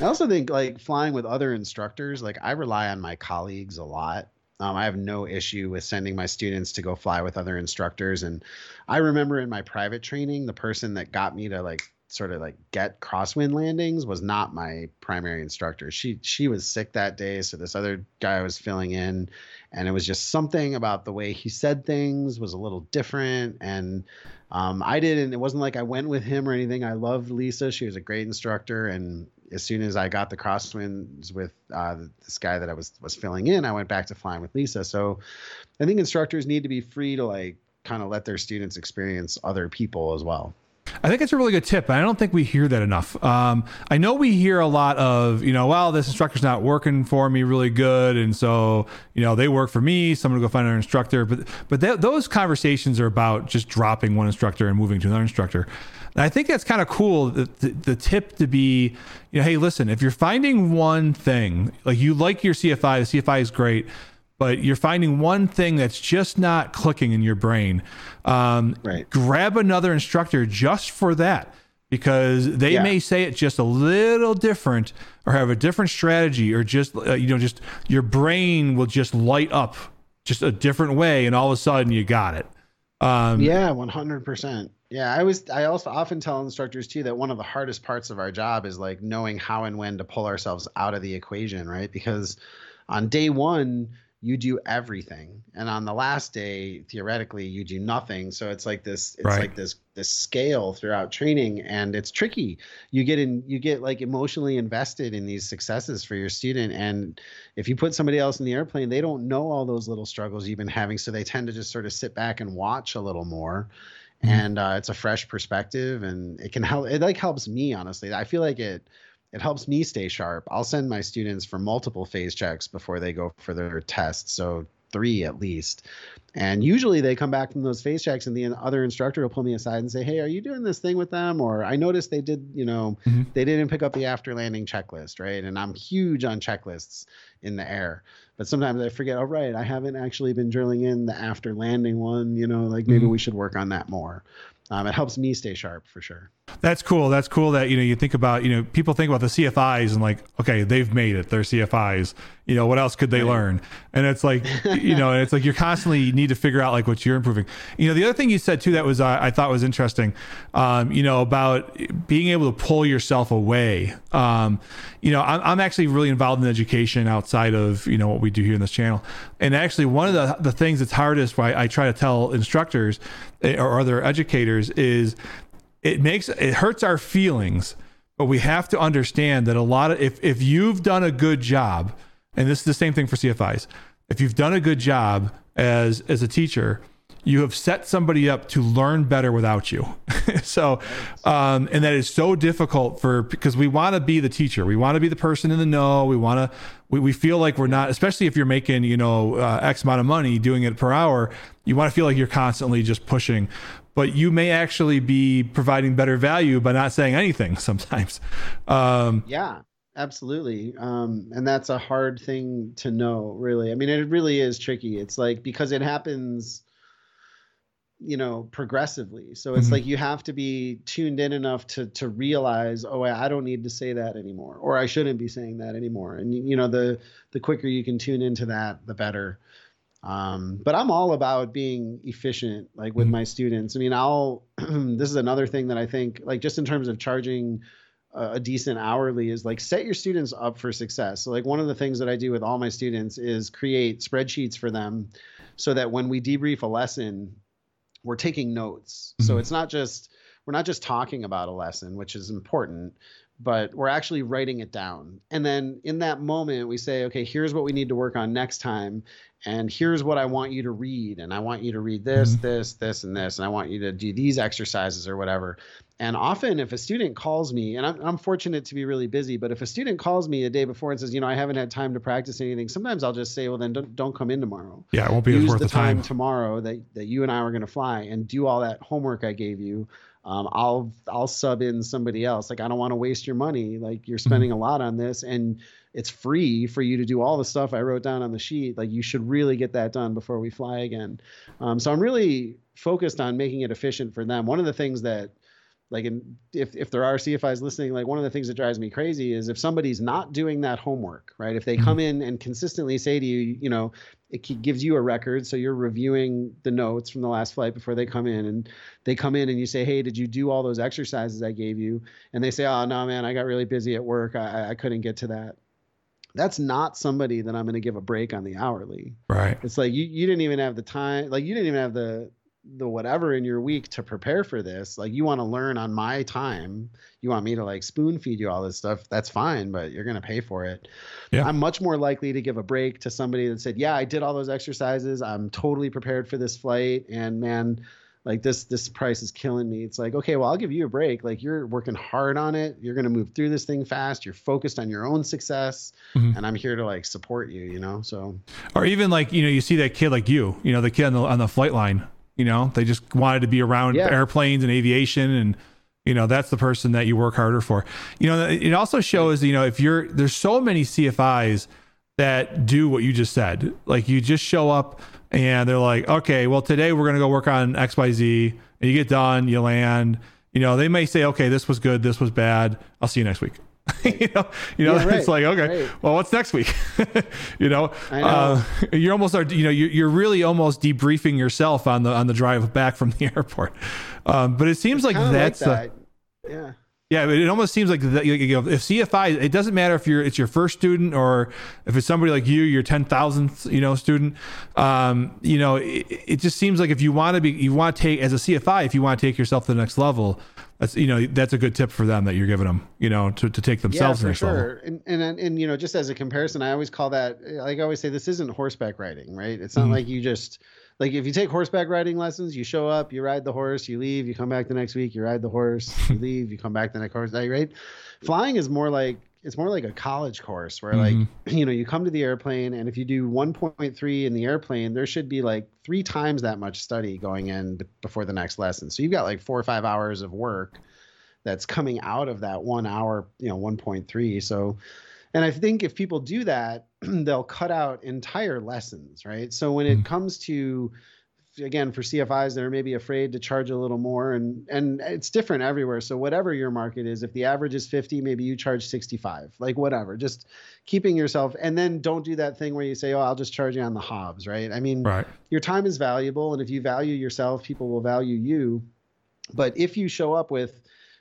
I also think like flying with other instructors, like I rely on my colleagues a lot Um, I have no issue with sending my students to go fly with other instructors. And I remember in my private training, the person that got me to like sort of like get crosswind landings was not my primary instructor. She she was sick that day, so this other guy was filling in, and it was just something about the way he said things was a little different. And um, I didn't. It wasn't like I went with him or anything. I loved Lisa. She was a great instructor, and as soon as I got the crosswinds with uh, this guy that I was was filling in, I went back to flying with Lisa. So I think instructors need to be free to like kind of let their students experience other people as well. I think it's a really good tip. And I don't think we hear that enough. Um, I know we hear a lot of, you know, well, this instructor's not working for me really good, and so you know they work for me, so I'm gonna go find another instructor. But but th- those conversations are about just dropping one instructor and moving to another instructor. And I think that's kind of cool. The, the, the tip to be, you know, hey, listen, if you're finding one thing, like you like your CFI, the CFI is great but you're finding one thing that's just not clicking in your brain. Um, right. Grab another instructor just for that because they yeah. may say it just a little different or have a different strategy or just uh, you know just your brain will just light up just a different way and all of a sudden you got it. Um, yeah, 100%. Yeah, I was. I also often tell instructors too that one of the hardest parts of our job is like knowing how and when to pull ourselves out of the equation, right? Because on day one, you do everything. And on the last day theoretically you do nothing. So it's like this it's right. like this this scale throughout training. And it's tricky. You get in you get like emotionally invested in these successes for your student. And if you put somebody else in the airplane they don't know all those little struggles you've been having. So they tend to just sort of sit back and watch a little more. Mm-hmm. and uh, it's a fresh perspective and it can help it like helps me honestly. I feel like it it helps me stay sharp. I'll send my students for multiple phase checks before they go for their tests. So three at least. And usually they come back from those phase checks and the other instructor will pull me aside and say, Hey, are you doing this thing with them? Or I noticed they did, you know, mm-hmm. they didn't pick up the after landing checklist, right? And I'm huge on checklists in the air. But sometimes I forget, oh right, I haven't actually been drilling in the after landing one, you know, like maybe mm-hmm. we should work on that more um, it helps me stay sharp for sure. That's cool. That's cool that you know you think about you know people think about the CFIs and like okay they've made it. They're CFIs you know what else could they right. learn? And it's like you know and it's like you're constantly you need to figure out like what you're improving. You know the other thing you said too that was uh, I thought was interesting um, you know about being able to pull yourself away. Um, you know I'm, I'm actually really involved in education outside of you know what we do here in this channel. And actually one of the the things that's hardest why I try to tell instructors eh, or other educators is it makes it hurts our feelings but we have to understand that a lot of if if you've done a good job and this is the same thing for CFIs if you've done a good job as as a teacher you have set somebody up to learn better without you. So um, and that is so difficult for because we want to be the teacher. We want to be the person in the know. We want to we, we feel like we're not especially if you're making you know uh, x amount of money doing it per hour you want to feel like you're constantly just pushing but you may actually be providing better value by not saying anything sometimes. Um, yeah, absolutely. Um, and that's a hard thing to know, really. I mean, it really is tricky. It's like because it happens, you know, progressively. So it's mm-hmm. like you have to be tuned in enough to to realize, oh, I don't need to say that anymore, or I shouldn't be saying that anymore. And you know, the the quicker you can tune into that, the better. Um, but I'm all about being efficient, like with mm-hmm. my students. I mean, I'll, this is another thing that I think, like, just in terms of charging a, a decent hourly, is like set your students up for success. So, like, one of the things that I do with all my students is create spreadsheets for them so that when we debrief a lesson, we're taking notes. Mm-hmm. So it's not just, we're not just talking about a lesson, which is important, but we're actually writing it down. And then in that moment, we say, okay, here's what we need to work on next time and here's what I want you to read. And I want you to read this, mm-hmm. this, this, and this. And I want you to do these exercises or whatever. And often, if a student calls me, and I'm, I'm fortunate to be really busy, but if a student calls me a day before and says, you know, I haven't had time to practice anything, sometimes I'll just say, well, then don't, don't come in tomorrow. Yeah, it won't be Use worth the time, time tomorrow that, that you and I were going to fly and do all that homework I gave you. Um, I'll I'll sub in somebody else. Like I don't want to waste your money. Like you're mm-hmm. spending a lot on this, and it's free for you to do all the stuff I wrote down on the sheet. Like you should really get that done before we fly again. Um, so I'm really focused on making it efficient for them. One of the things that like in, if, if there are cfis listening like one of the things that drives me crazy is if somebody's not doing that homework right? If they mm-hmm. come in and consistently say to you you know it gives you a record so you're reviewing the notes from the last flight before they come in and they come in and you say hey did you do all those exercises i gave you? And they say oh no man i got really busy at work. I, I couldn't get to that. That's not somebody that i'm going to give a break on the hourly. Right. It's like you, you didn't even have the time like you didn't even have the the whatever in your week to prepare for this like you want to learn on my time you want me to like spoon feed you all this stuff that's fine but you're going to pay for it yeah. i'm much more likely to give a break to somebody that said yeah i did all those exercises i'm totally prepared for this flight and man like this this price is killing me it's like okay well i'll give you a break like you're working hard on it you're going to move through this thing fast you're focused on your own success mm-hmm. and i'm here to like support you you know so or even like you know you see that kid like you you know the kid on the on the flight line you know, they just wanted to be around yeah. airplanes and aviation and you know that's the person that you work harder for. You know it also shows you know if you're there's so many cfis that do what you just said. Like you just show up and they're like okay well today we're going to go work on xyz and you get done you land. You know they may say okay this was good this was bad. I'll see you next week you know, you know, yeah, right, it's like okay, right. well, what's next week? you know, know. Uh, you're almost are you know you're, you're really almost debriefing yourself on the on the drive back from the airport. Um, but it seems it's like that's like that. yeah. Yeah, it almost seems like that, you know, if CFI, it doesn't matter if you're it's your first student or if it's somebody like you, your ten thousandth, you know, student. Um, you know, it, it, just seems like if you want to be, you want to take as a CFI, if you want to take yourself to the next level, that's you know that's a good tip for them that you're giving them you know to, to take themselves yeah, for sure. And, and and you know just as a comparison i always call that like i always say this isn't horseback riding right it's not mm-hmm. like you just like if you take horseback riding lessons you show up you ride the horse you leave you come back the next week you ride the horse you leave you come back the next horse right flying is more like it's more like a college course where mm-hmm. like you know you come to the airplane and if you do 1.3 in the airplane there should be like three times that much study going in before the next lesson so you've got like four or five hours of work that's coming out of that one hour you know 1.3 so and i think if people do that they'll cut out entire lessons right so when it mm-hmm. comes to again for CFIs that are maybe afraid to charge a little more and and it's different everywhere. So whatever your market is, if the average is 50, maybe you charge 65. Like whatever. Just keeping yourself and then don't do that thing where you say, "Oh, I'll just charge you on the Hobbs," right? I mean, right. your time is valuable and if you value yourself, people will value you. But if you show up with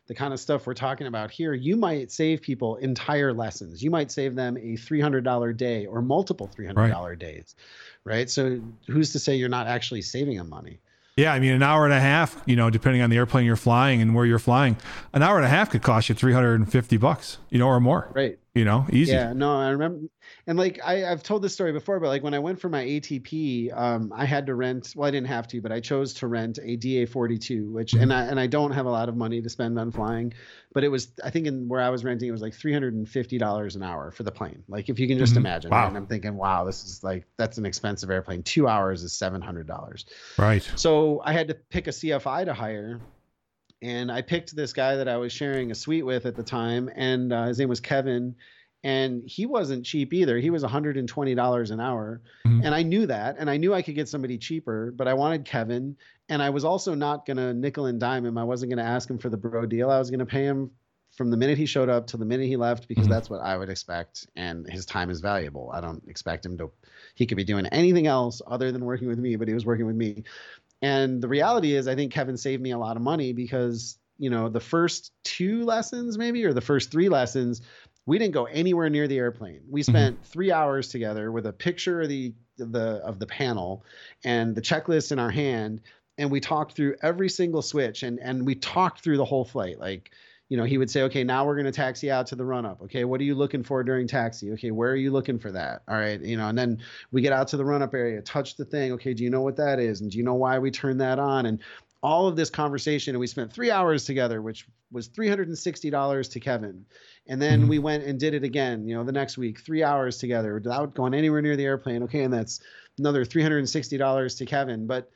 the kind of stuff we're talking about here, you might save people entire lessons. You might save them a $300 day or multiple $300 right. days right? So who's to say you're not actually saving them money? Yeah, I mean, an hour and a half, you know, depending on the airplane you're flying and where you're flying, an hour and a half could cost you 350 bucks, you know, or more. Right. You know, easy. Yeah, no, I remember and like I, have told this story before, but like when I went for my ATP, um, I had to rent. Well, I didn't have to, but I chose to rent a DA42, which mm-hmm. and I and I don't have a lot of money to spend on flying, but it was I think in where I was renting, it was like three hundred and fifty dollars an hour for the plane. Like if you can just mm-hmm. imagine. Wow. Right? And I'm thinking, wow, this is like that's an expensive airplane. Two hours is seven hundred dollars. Right. So I had to pick a CFI to hire and I picked this guy that I was sharing a suite with at the time, and uh, his name was Kevin and he wasn't cheap either. He was $120 an hour. Mm-hmm. And I knew that. And I knew I could get somebody cheaper, but I wanted Kevin. And I was also not going to nickel and dime him. I wasn't going to ask him for the bro deal. I was going to pay him from the minute he showed up to the minute he left because mm-hmm. that's what I would expect. And his time is valuable. I don't expect him to, he could be doing anything else other than working with me, but he was working with me. And the reality is, I think Kevin saved me a lot of money because you know the first two lessons maybe or the first three lessons we didn't go anywhere near the airplane. We mm-hmm. spent mm-hmm. three hours together with a picture of the the of the panel and the checklist in our hand, and we talked through every single switch and and we talked through the whole flight. Like, you know, he would say, okay, now we're going to taxi out to the run up. Okay, what are you looking for during taxi? Okay, where are you looking for that? All right, you know, and then we get out to the run up area, touch the thing. Okay, do you know what that is? And do you know why we turn that on? And all of this conversation and we spent three hours together which was $360 to kevin and then mm-hmm. we went and did it again you know the next week three hours together without going anywhere near the airplane okay and that's another $360 to kevin but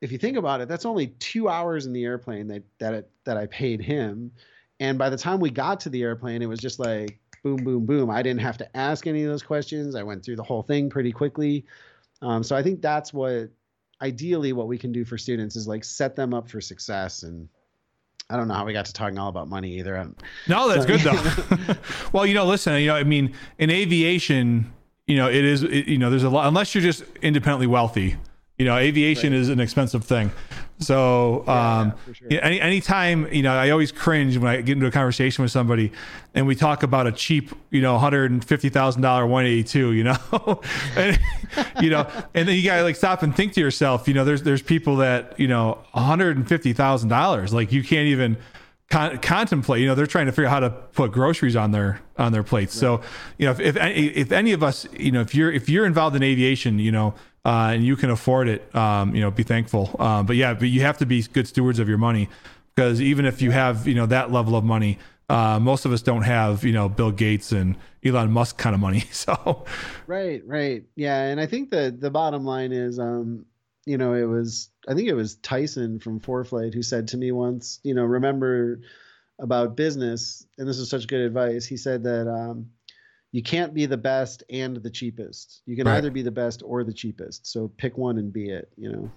if you think about it that's only two hours in the airplane that that it, that i paid him and by the time we got to the airplane it was just like boom boom boom i didn't have to ask any of those questions i went through the whole thing pretty quickly um, so i think that's what ideally what we can do for students is like set them up for success and I don't know how we got to talking all about money either. I'm, no, that's good though. well, you know, listen, you know, I mean, in aviation, you know, it is, it, you know, there's a lot, unless you're just independently wealthy, you know, aviation right. is an expensive thing. So, um, yeah, sure. any anytime you know, I always cringe when I get into a conversation with somebody and we talk about a cheap, you know, hundred and fifty thousand dollar one eighty two, you know, and you know, and then you gotta like stop and think to yourself, you know, there's there's people that you know, one hundred and fifty thousand dollars, like you can't even con- contemplate. You know, they're trying to figure out how to put groceries on their on their plates. Right. So, you know, if, if if any of us, you know, if you're if you're involved in aviation, you know uh, and you can afford it, um, you know, be thankful. Uh, but yeah, but you have to be good stewards of your money because even if you have, you know, that level of money, uh, most of us don't have, you know, Bill Gates and Elon Musk kind of money. So, right, right, yeah, and I think the the bottom line is, um, you know, it was I think it was Tyson from ForeFlight who said to me once, you know, remember about business, and this is such good advice. He said that um, you can't be the best and the cheapest. You can right. either be the best or the cheapest. So pick one and be it, you know.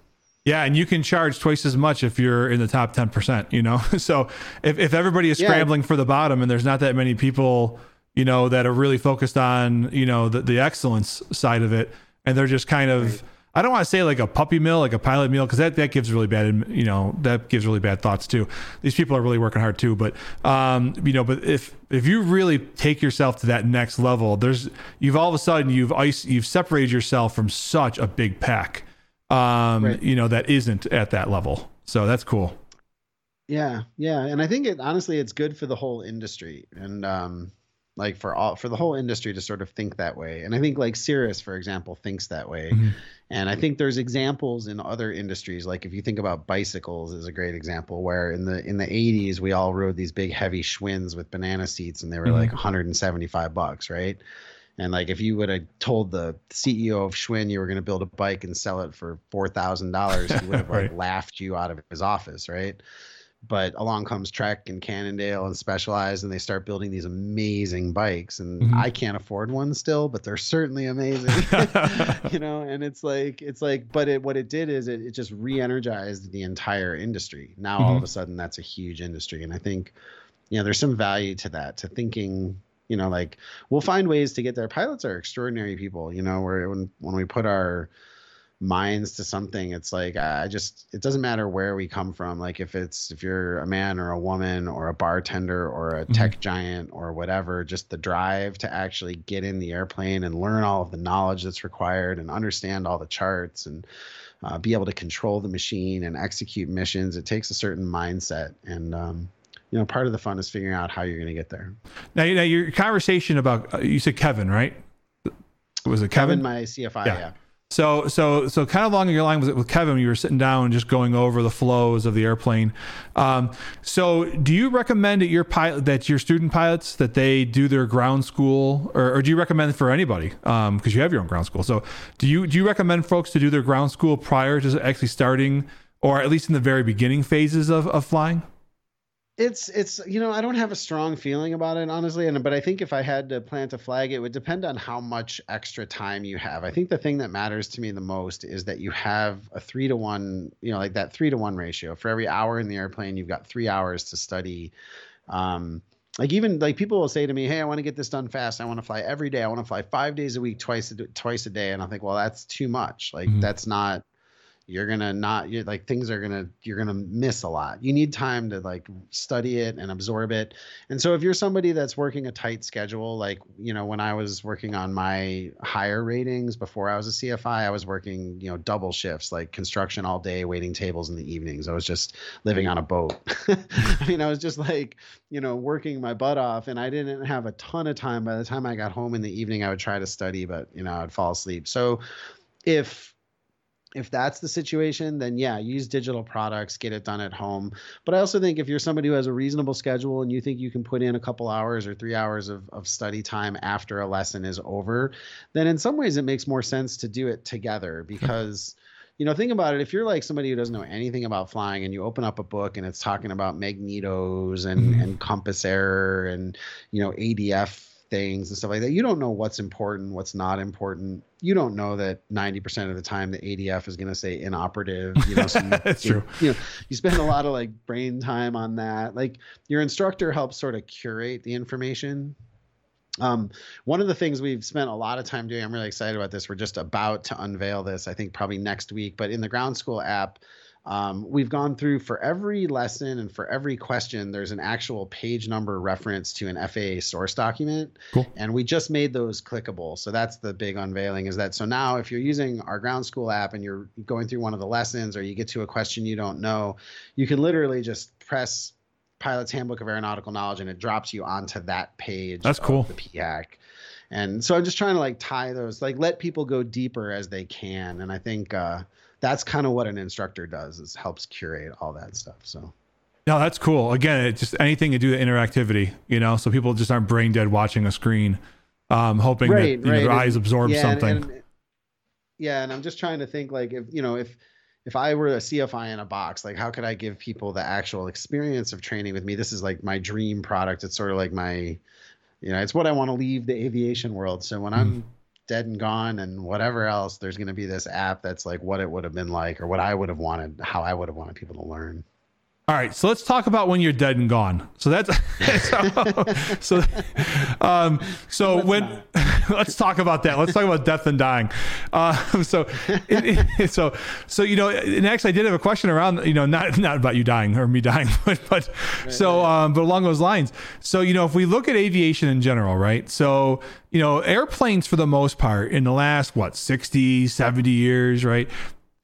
Yeah, and you can charge twice as much if you're in the top 10%, you know. so if if everybody is scrambling yeah. for the bottom and there's not that many people, you know, that are really focused on, you know, the the excellence side of it and they're just kind of right I don't want to say like a puppy mill, like a pilot meal, because that, that gives really bad, you know, that gives really bad thoughts too. These people are really working hard too, but um, you know, but if if you really take yourself to that next level, there's you've all of a sudden you've ice you've separated yourself from such a big pack, um, right. you know, that isn't at that level. So that's cool. Yeah, yeah, and I think it honestly it's good for the whole industry, and um, like for all for the whole industry to sort of think that way. And I think like Cirrus, for example, thinks that way. Mm-hmm. And I think there's examples in other industries, like if you think about bicycles is a great example, where in the in the 80s we all rode these big heavy Schwinn's with banana seats, and they were mm-hmm. like 175 bucks, right? And like if you would have told the CEO of Schwinn you were going to build a bike and sell it for four thousand dollars, he would have like laughed you out of his office, right? But along comes Trek and Cannondale and Specialized, and they start building these amazing bikes. And mm-hmm. I can't afford one still, but they're certainly amazing, you know. And it's like it's like, but it what it did is it, it just re-energized the entire industry. Now mm-hmm. all of mm-hmm. a sudden that's a huge industry, and I think you know there's some value to that to thinking. You know, like we'll find ways to get there. Pilots are extraordinary people. You know, where when when we put our minds to something it's like i just it doesn't matter where we come from like if it's if you're a man or a woman or a bartender or a mm-hmm. tech giant or whatever just the drive to actually get in the airplane and learn all of the knowledge that's required and understand all the charts and uh, be able to control the machine and execute missions it takes a certain mindset and um, you know part of the fun is figuring out how you're going to get there now, now your conversation about uh, you said kevin right was it kevin, kevin my cfi yeah. yeah. So, so, so, kind of along your line with with Kevin, you were sitting down and just going over the flows of the airplane. Um, so, do you recommend that your pilot, that your student pilots, that they do their ground school, or, or do you recommend for anybody? Because um, you have your own ground school. So, do you do you recommend folks to do their ground school prior to actually starting, or at least in the very beginning phases of, of flying? It's it's you know I don't have a strong feeling about it honestly, and but I think if I had to plant a flag, it would depend on how much extra time you have. I think the thing that matters to me the most is that you have a three to one, you know, like that three to one ratio. For every hour in the airplane, you've got three hours to study. Um, like even like people will say to me, "Hey, I want to get this done fast. I want to fly every day. I want to fly five days a week, twice a twice a day." And I think, well, that's too much. Like mm-hmm. that's not you're gonna not you're like things are gonna you're gonna miss a lot. You need time to like study it and absorb it. And so if you're somebody that's working a tight schedule like you know when i was working on my higher ratings before i was a cfi i was working you know double shifts like construction all day waiting tables in the evenings. I was just living on a boat. I mean i was just like you know working my butt off and i didn't have a ton of time. By the time i got home in the evening i would try to study but you know i'd fall asleep. So if if that's the situation, then yeah, use digital products, get it done at home. But I also think if you're somebody who has a reasonable schedule and you think you can put in a couple hours or three hours of, of study time after a lesson is over, then in some ways it makes more sense to do it together because. you know, think about it. If you're like somebody who doesn't know anything about flying and you open up a book and it's talking about magnetos and, mm-hmm. and compass error and, you know, ADF things and stuff like that. You don't know what's important, what's not important. You don't know that 90% of the time the ADF is going to say inoperative. You know, so you, That's you, true. You know, you spend a lot of like brain time on that. Like your instructor helps sort of curate the information. Um, one of the things we've spent a lot of time doing, I'm really excited about this. We're just about to unveil this, I think probably next week, but in the ground school app, um, we've gone through for every lesson and for every question, there's an actual page number reference to an FAA source document. Cool. And we just made those clickable. So that's the big unveiling is that so now if you're using our ground school app and you're going through one of the lessons or you get to a question you don't know, you can literally just press Pilot's Handbook of Aeronautical Knowledge and it drops you onto that page. That's of cool. The PHAK. And so I'm just trying to like tie those, like let people go deeper as they can. And I think, uh, that's kind of what an instructor does is helps curate all that stuff so. No, that's cool. Again, it's just anything to do with interactivity, you know, so people just aren't brain dead watching a screen, um, hoping Right, that you know, their And- eyes absorb yeah, something. and- yeah and i'm just trying to think like if you know if if i were a cfi in a box like how could i give people the actual experience of training with me? This is like my dream product. It's sort of like my you know it's what i want to leave the aviation world. So when i'm dead and gone and whatever else there's going to be this app that's like what it would have been like or what i would have wanted how i would have wanted people to learn All right, so let's talk about when you're dead and gone. So that's so. so um, so when let's talk about that. Let's talk about death and dying. Uh, so, it, it- so so you know, and actually, I did have a question around you know not not about you dying or me dying, but but so um, but along those lines. So you know, if we look at aviation in general, right? So you know, airplanes for the most part in the last what 60, 70 years, right?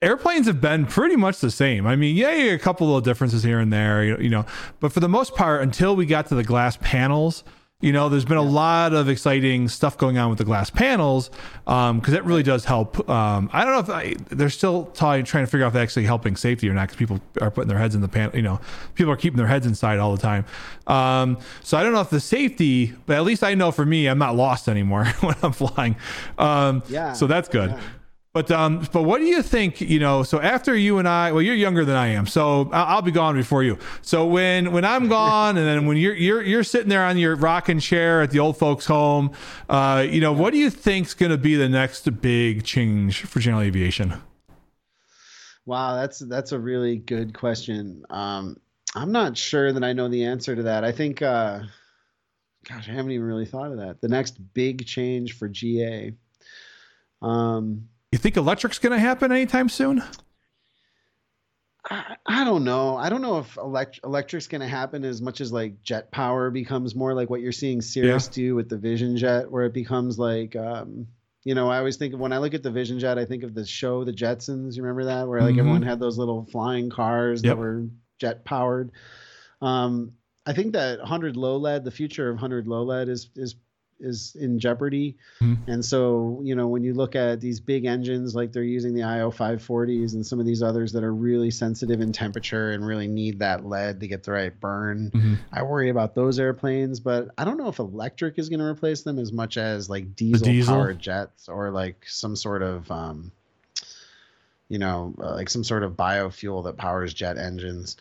Airplanes have been pretty much the same. I mean, yeah, yeah, a couple little differences here and there, you you know, but for the most part, until we got to the glass panels, you know, there's been a lot of exciting stuff going on with the glass panels because that really does help. Um, I don't know if I, they're still trying, trying to figure out if it's actually helping safety or not because people are putting their heads in the pan. You know, people are keeping their heads inside all the time. Um, so I don't know if the safety, but at least I know for me, I'm not lost anymore when I'm flying. Um, Yeah, So that's good. yeah. But um, but what do you think? You know, so after you and I, well, you're younger than I am, so I'll, be gone before you. So when when I'm gone, and then when you're you're you're sitting there on your rocking chair at the old folks' home, uh, you know, what do you think's going to be the next big change for general aviation? Wow, that's that's a really good question. Um, I'm not sure that I know the answer to that. I think, uh, gosh, I haven't even really thought of that. The next big change for GA. Um, You think electric's going to happen anytime soon? I, I don't know. I don't know if elect- electric's going to happen as much as like jet power becomes more like what you're seeing Cirrus do with the Vision Jet, where it becomes like, um, you know, I always think of when I look at the Vision Jet, I think of the show, The Jetsons. You remember that, where like Mhm. everyone had those little flying cars Yep. that were jet powered. Um, I think that 100 low lead, the future of 100 low lead is is is in jeopardy. Mhm. And so, you know, when you look at these big engines like they're using the IO 540s and some of these others that are really sensitive in temperature and really need that lead to get the right burn, Mhm. I worry about those airplanes, but I don't know if electric is going to replace them as much as like diesel, diesel? powered jets or like some sort of um you know, uh, like some sort of biofuel that powers jet engines.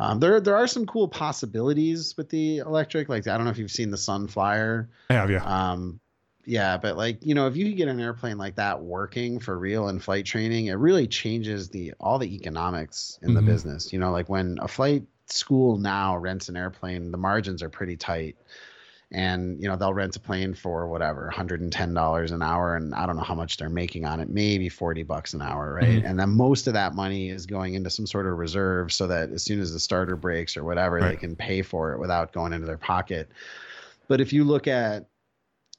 Um, there, there are some cool possibilities with the electric. Like I don't know if you've seen the Sunflyer. I have, yeah. Um, yeah, but like you know, if you could get an airplane like that working for real in flight training, it really changes the all the economics in Mhm. the business. You know, like when a flight school now rents an airplane, the margins are pretty tight. And you know they'll rent a plane for whatever, hundred and ten dollars an hour, and I don't know how much they're making on it, maybe forty bucks an hour, right? Mhm. And then most of that money is going into some sort of reserve, so that as soon as the starter breaks or whatever, they can pay for it without going into their pocket. But if you look at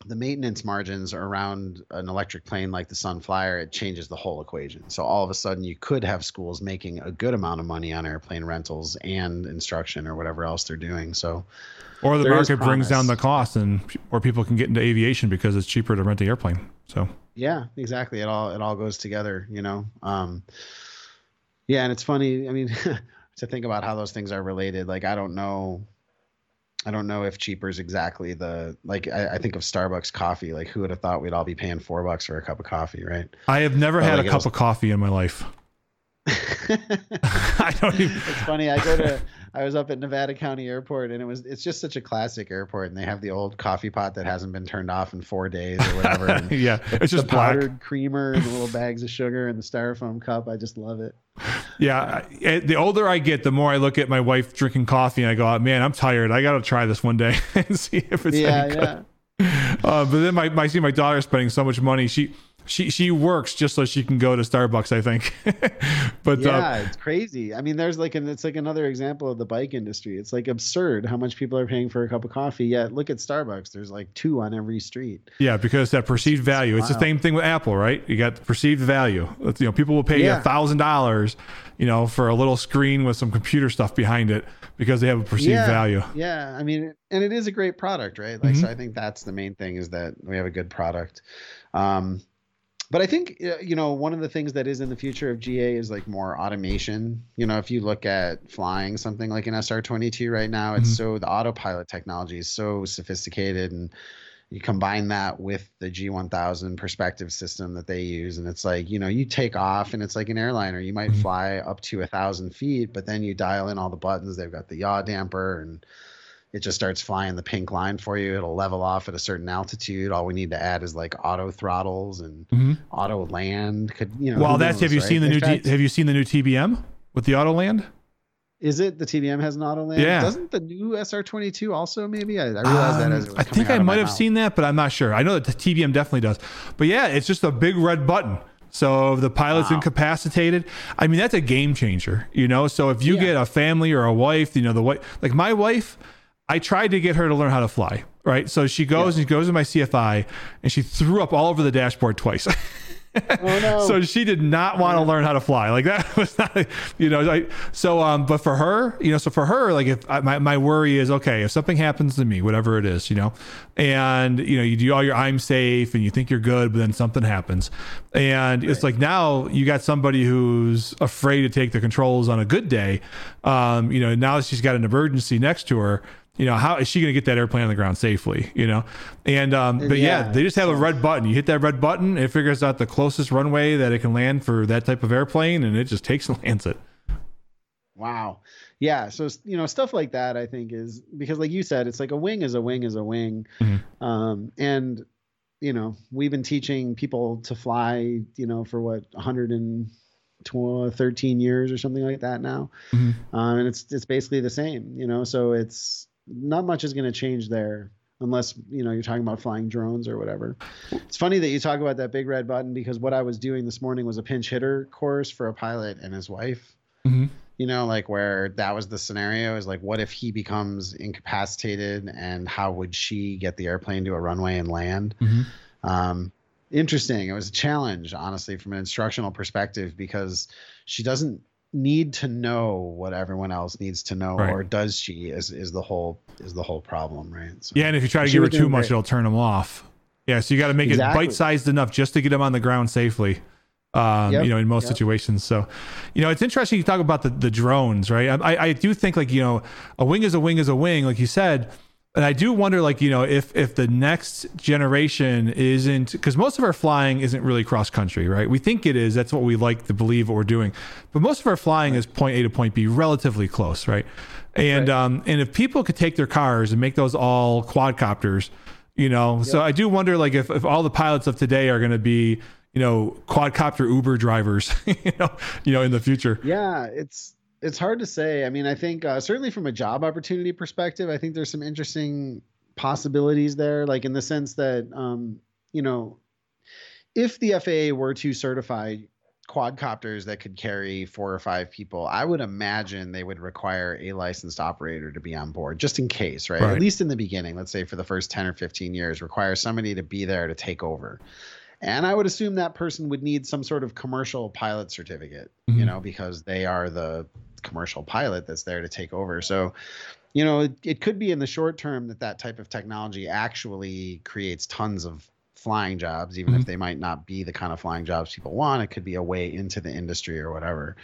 the maintenance margins around an electric plane like the Sunflyer, it changes the whole equation. So all of a sudden, you could have schools making a good amount of money on airplane rentals and instruction or whatever else they're doing. So Or the market brings down the promise. cost, and or people can get into aviation because it's cheaper to rent the airplane. So yeah, exactly. It all it all goes together, you know. Um, yeah, and it's funny. I mean, to think about how those things are related. Like I don't know. I don't know if cheaper is exactly the like. I, I think of Starbucks coffee. Like, who would have thought we'd all be paying four bucks for a cup of coffee, right? I have never Well, had like a cup was- of coffee in my life. I don't even. it's funny. I go to I was up at Nevada County Airport, and it was it's just such a classic airport, and they have the old coffee pot that hasn't been turned off in four days or whatever. yeah, it's just the powdered creamer and the little bags of sugar and the styrofoam cup. I just love it. Yeah, the older I get, the more I look at my wife drinking coffee, and I go, oh, "Man, I'm tired. I got to try this one day and see if it's yeah, any good." Yeah. Uh, but then my, my see my daughter spending so much money. She she she works just so she can go to Starbucks, I think. but uh, yeah, uh, it's crazy. I mean, there's like an it's like another example of the bike industry. It's like absurd how much people are paying for a cup of coffee. Yet look at Starbucks. There's like two on every street. Yeah, because that perceived value. It's, the same thing with Apple, right? You got perceived value. you know, people will pay a thousand dollars, you know, for a little screen with some computer stuff behind it because they have a perceived yeah, value. Yeah, I mean, and it is a great product, right? Like, mm-hmm. so I think that's the main thing is that we have a good product. Um, but I think uh, you know one of the things that is in the future of GA is like more automation. You know, if you look at flying something like an SR22 right now, it's mm-hmm. so the autopilot technology is so sophisticated and you combine that with the G1000 perspective system that they use and it's like you know you take off and it's like an airliner you might mm-hmm. fly up to a thousand feet but then you dial in all the buttons they've got the yaw damper and it just starts flying the pink line for you. It'll level off at a certain altitude. All we need to add is like auto throttles and mm-hmm. auto land. Could you know? Well, that's knows, have you right? seen the new T, have you seen the new TBM with the auto land? Is it the TBM has an auto land? Yeah. Doesn't the new SR22 also maybe? I, I realized um, that as I think I might have mouth. seen that, but I'm not sure. I know that the TBM definitely does. But yeah, it's just a big red button. So if the pilot's wow. incapacitated, I mean that's a game changer, you know. So if you yeah. get a family or a wife, you know the wife, like my wife, I tried to get her to learn how to fly, right? So she goes yeah. and goes to my CFI and she threw up all over the dashboard twice. oh, no. so she did not want to learn how to fly. Like that was not, you know, like, so, um, but for her, you know, so for her, like if I, my, my worry is, okay, if something happens to me, whatever it is, you know, and, you know, you do all your, I'm safe and you think you're good, but then something happens. And right. it's like now you got somebody who's afraid to take the controls on a good day. Um, you know, now she's got an emergency next to her you know how is she going to get that airplane on the ground safely you know? And um but yeah, yeah. they just have a red button. You hit that red button it figures out the closest runway that it can land for that type of airplane and it just takes and lands it. Wow. Yeah so you know stuff like that i think is because like you said it's like a wing is a wing is a wing. Mm-hmm. um and you know we've been teaching people to fly you know for what 100 and 13 years or something like that now. Mm-hmm. um, and it's it's basically the same you know? So it's not much is going to change there unless you know you're talking about flying drones or whatever. It's funny that you talk about that big red button because what I was doing this morning was a pinch hitter course for a pilot and his wife. Mm-hmm. You know, like where that was the scenario is like, what if he becomes incapacitated and how would she get the airplane to a runway and land? Mm-hmm. Um, interesting. It was a challenge, honestly, from an instructional perspective because she doesn't need to know what everyone else needs to know right. or does she is is the whole is the whole problem right so, yeah and if you try to give her too much great. it'll turn them off yeah so you got to make exactly. it bite-sized enough just to get them on the ground safely um, yep. you know, in most yep. situations. So, you know, it's interesting you talk about the, the drones, right? I, I do think like, you know, a wing is a wing is a wing, like you said, and I do wonder, like you know, if if the next generation isn't because most of our flying isn't really cross country, right? We think it is. That's what we like to believe what we're doing, but most of our flying is point A to point B, relatively close, right? And right. um and if people could take their cars and make those all quadcopters, you know, yep. so I do wonder, like if if all the pilots of today are going to be you know quadcopter Uber drivers, you know, you know, in the future. Yeah, it's it's hard to say. I mean, I think uh, certainly from a job opportunity perspective, I think there's some interesting possibilities there. Like in the sense that, um, you know, if the FAA were to certify quadcopters that could carry four or five people, I would imagine they would require a licensed operator to be on board, just in case, right? right? At least in the beginning, let's say for the first 10 or 15 years, require somebody to be there to take over. And I would assume that person would need some sort of commercial pilot certificate, mm-hmm. you know, because they are the commercial pilot that's there to take over. So, you know, it, it could be in the short term that that type of technology actually creates tons of flying jobs, even mm-hmm. if they might not be the kind of flying jobs people want. It could be a way into the industry or whatever.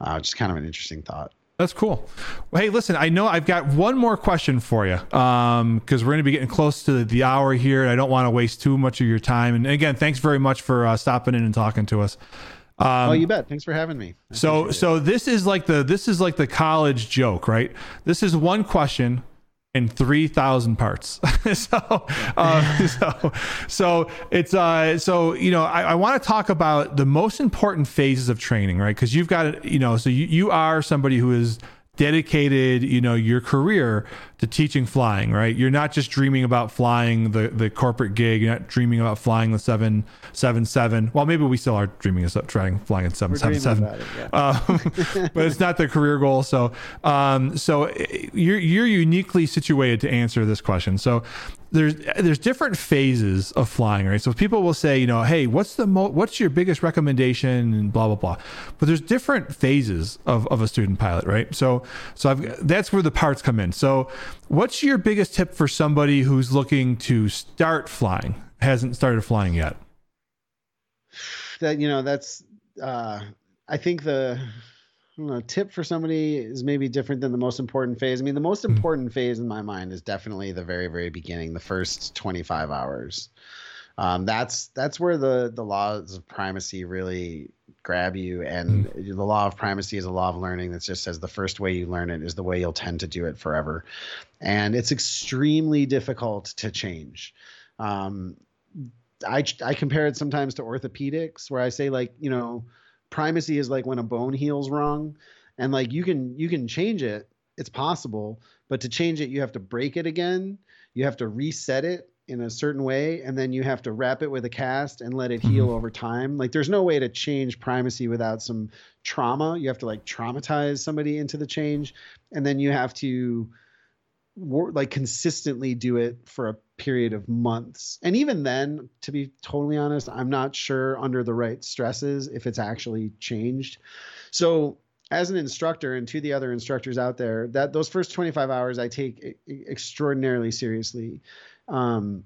Uh, just kind of an interesting thought. That's cool. Well, hey, listen, I know I've got one more question for you because um, we're going to be getting close to the hour here, and I don't want to waste too much of your time. And again, thanks very much for uh, stopping in and talking to us. Um, oh, you bet. Thanks for having me. I so, so this is like the this is like the college joke, right? This is one question in 3000 parts so, uh, so so it's uh so you know i, I want to talk about the most important phases of training right because you've got you know so you, you are somebody who is dedicated you know your career to teaching flying right you're not just dreaming about flying the the corporate gig you're not dreaming about flying the 777 well maybe we still are dreaming of trying flying at 777 yeah. um, but it's not the career goal so um so eh, you're you're uniquely situated to answer this question so there's there's different phases of flying, right? So people will say, you know, hey, what's the mo- what's your biggest recommendation and blah blah blah. But there's different phases of, of a student pilot, right? So so I've, that's where the parts come in. So what's your biggest tip for somebody who's looking to start flying, hasn't started flying yet? That you know, that's uh, I think the know, tip for somebody is maybe different than the most important phase. I mean, the most hmm. important mm-hmm. phase in my mind is definitely the very, very beginning, the first 25 hours. Um, that's that's where the the laws of primacy really grab you, and mm-hmm. the law of primacy is a law of learning that just says the first way you learn it is the way you'll tend to do it forever, and it's extremely difficult to change. Um, I I compare it sometimes to orthopedics, where I say like you know primacy is like when a bone heals wrong and like you can you can change it it's possible but to change it you have to break it again you have to reset it in a certain way and then you have to wrap it with a cast and let it mm-hmm. heal over time like there's no way to change primacy without some trauma you have to like traumatize somebody into the change and then you have to like consistently do it for a period of months. And even then, to be totally honest, I'm not sure under the right stresses if it's actually changed. So, as an instructor and to the other instructors out there, that those first 25 hours I take extraordinarily seriously. Um,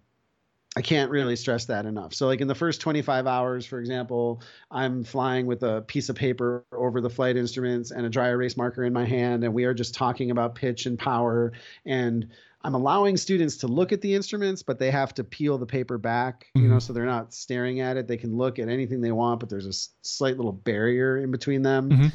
I can't really stress that enough. So, like in the first 25 hours, for example, I'm flying with a piece of paper over the flight instruments and a dry erase marker in my hand, and we are just talking about pitch and power. And I'm allowing students to look at the instruments, but they have to peel the paper back, you mm-hmm. know, so they're not staring at it. They can look at anything they want, but there's a slight little barrier in between them. Mm-hmm.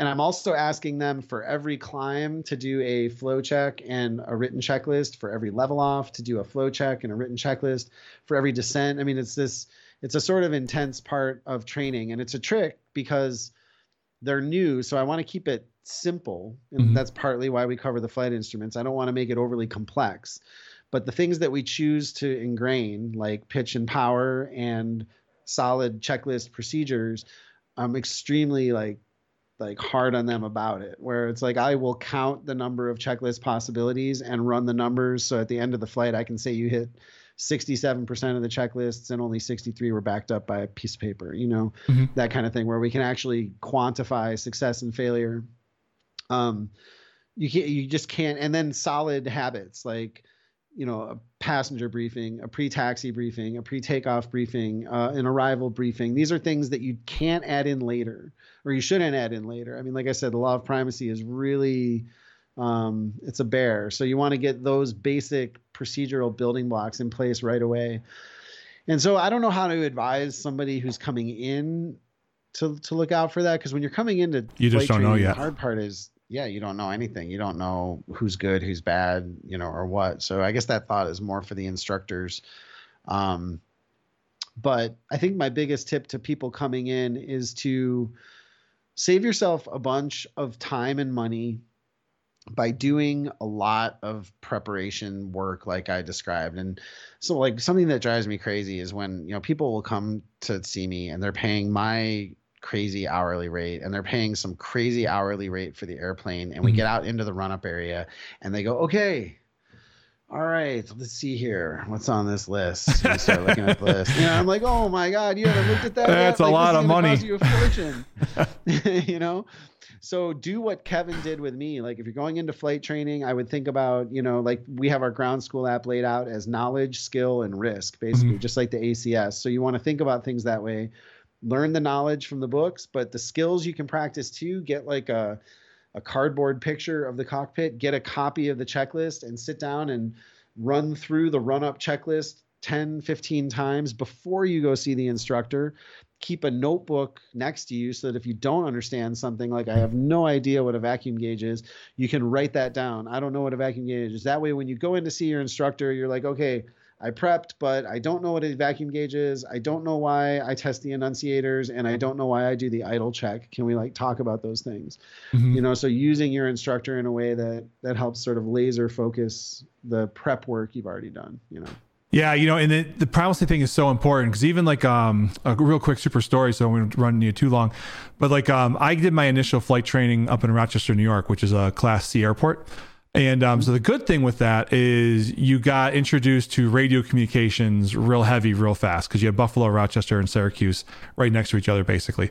And I'm also asking them for every climb to do a flow check and a written checklist, for every level off to do a flow check and a written checklist, for every descent. I mean, it's this, it's a sort of intense part of training. And it's a trick because they're new. So I want to keep it simple. And mm-hmm. that's partly why we cover the flight instruments. I don't want to make it overly complex. But the things that we choose to ingrain, like pitch and power and solid checklist procedures, I'm extremely like like hard on them about it where it's like i will count the number of checklist possibilities and run the numbers so at the end of the flight i can say you hit 67% of the checklists and only 63 were backed up by a piece of paper you know mm-hmm. that kind of thing where we can actually quantify success and failure um you can't you just can't and then solid habits like you know a passenger briefing a pre-taxi briefing a pre-takeoff briefing uh, an arrival briefing. These are things that you can't add in later or you shouldn't add in later. I mean like i said the law of primacy is really um, it's a bear. So you want to get those basic procedural building blocks in place right away. And so i don't know how to advise somebody who's coming in to to look out for that because when you're coming into you just don't know yet the hard part is yeah, you don't know anything. You don't know who's good, who's bad, you know, or what. So I guess that thought is more for the instructors. Um, but I think my biggest tip to people coming in is to save yourself a bunch of time and money by doing a lot of preparation work like I described. And so like something that drives me crazy is when, you know, people will come to see me and they're paying my crazy hourly rate and they're paying some crazy hourly rate for the airplane and we mm-hmm. get out into the run up area and they go okay all right let's see here. What's on this list? We start looking at the list you know i'm like oh my god you haven't looked at that that's yet? a like, lot of money. you a fortune. You know? So do what kevin did with me. Like if you're going into flight training i would think about you know like we have our ground school app laid out as knowledge skill and risk basically mm-hmm. just like the acs so you want to think about things that way learn the knowledge from the books, but the skills you can practice too. Get like a a cardboard picture of the cockpit, get a copy of the checklist, and sit down and run through the run up checklist 10, 15 times before you go see the instructor keep a notebook next to you so that if you don't understand something like I have no idea what a vacuum gauge is, you can write that down. I don't know what a vacuum gauge is. That way, when you go in to see your instructor, you're like, okay, I prepped, but I don't know what a vacuum gauge is. I don't know why I test the annunciators, and I don't know why I do the idle check. Can we like talk about those things? Mm-hmm. You know, so using your instructor in a way that that helps sort of laser focus the prep work you've already done. You know. Yeah, you know, and the, the primacy thing is so important because even like um, a real quick super story, so we won't run you too long, but like um, I did my initial flight training up in Rochester, New York, which is a Class C airport. And um, so the good thing with that is you got introduced to radio communications real heavy, real fast because you had Buffalo, Rochester, and Syracuse right next to each other, basically.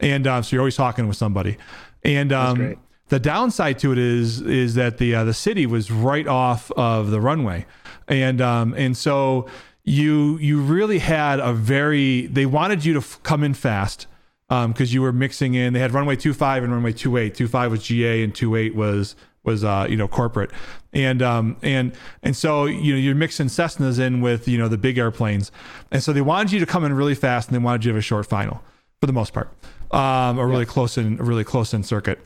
And um, so you're always talking with somebody. And um, the downside to it is is that the uh, the city was right off of the runway, and um, and so you you really had a very they wanted you to f- come in fast because um, you were mixing in. They had runway 25 and runway 28. 25 was GA and 28 was was uh, you know corporate, and um, and and so you know you're mixing Cessnas in with you know the big airplanes, and so they wanted you to come in really fast and they wanted you to have a short final for the most part um, a really yeah. close in a really close in circuit.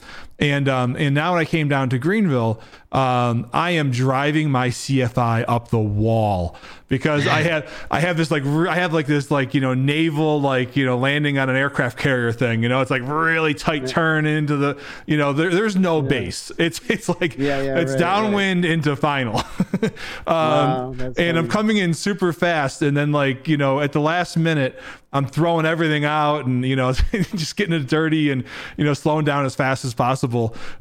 And um, and now when I came down to Greenville, um, I am driving my CFI up the wall because I had I have this like I have like this like you know naval like you know landing on an aircraft carrier thing. You know, it's like really tight turn into the you know there, there's no yeah. base. It's it's like yeah, yeah, it's right, downwind right. into final. um, wow, and I'm coming in super fast, and then like you know at the last minute I'm throwing everything out and you know just getting it dirty and you know slowing down as fast as possible.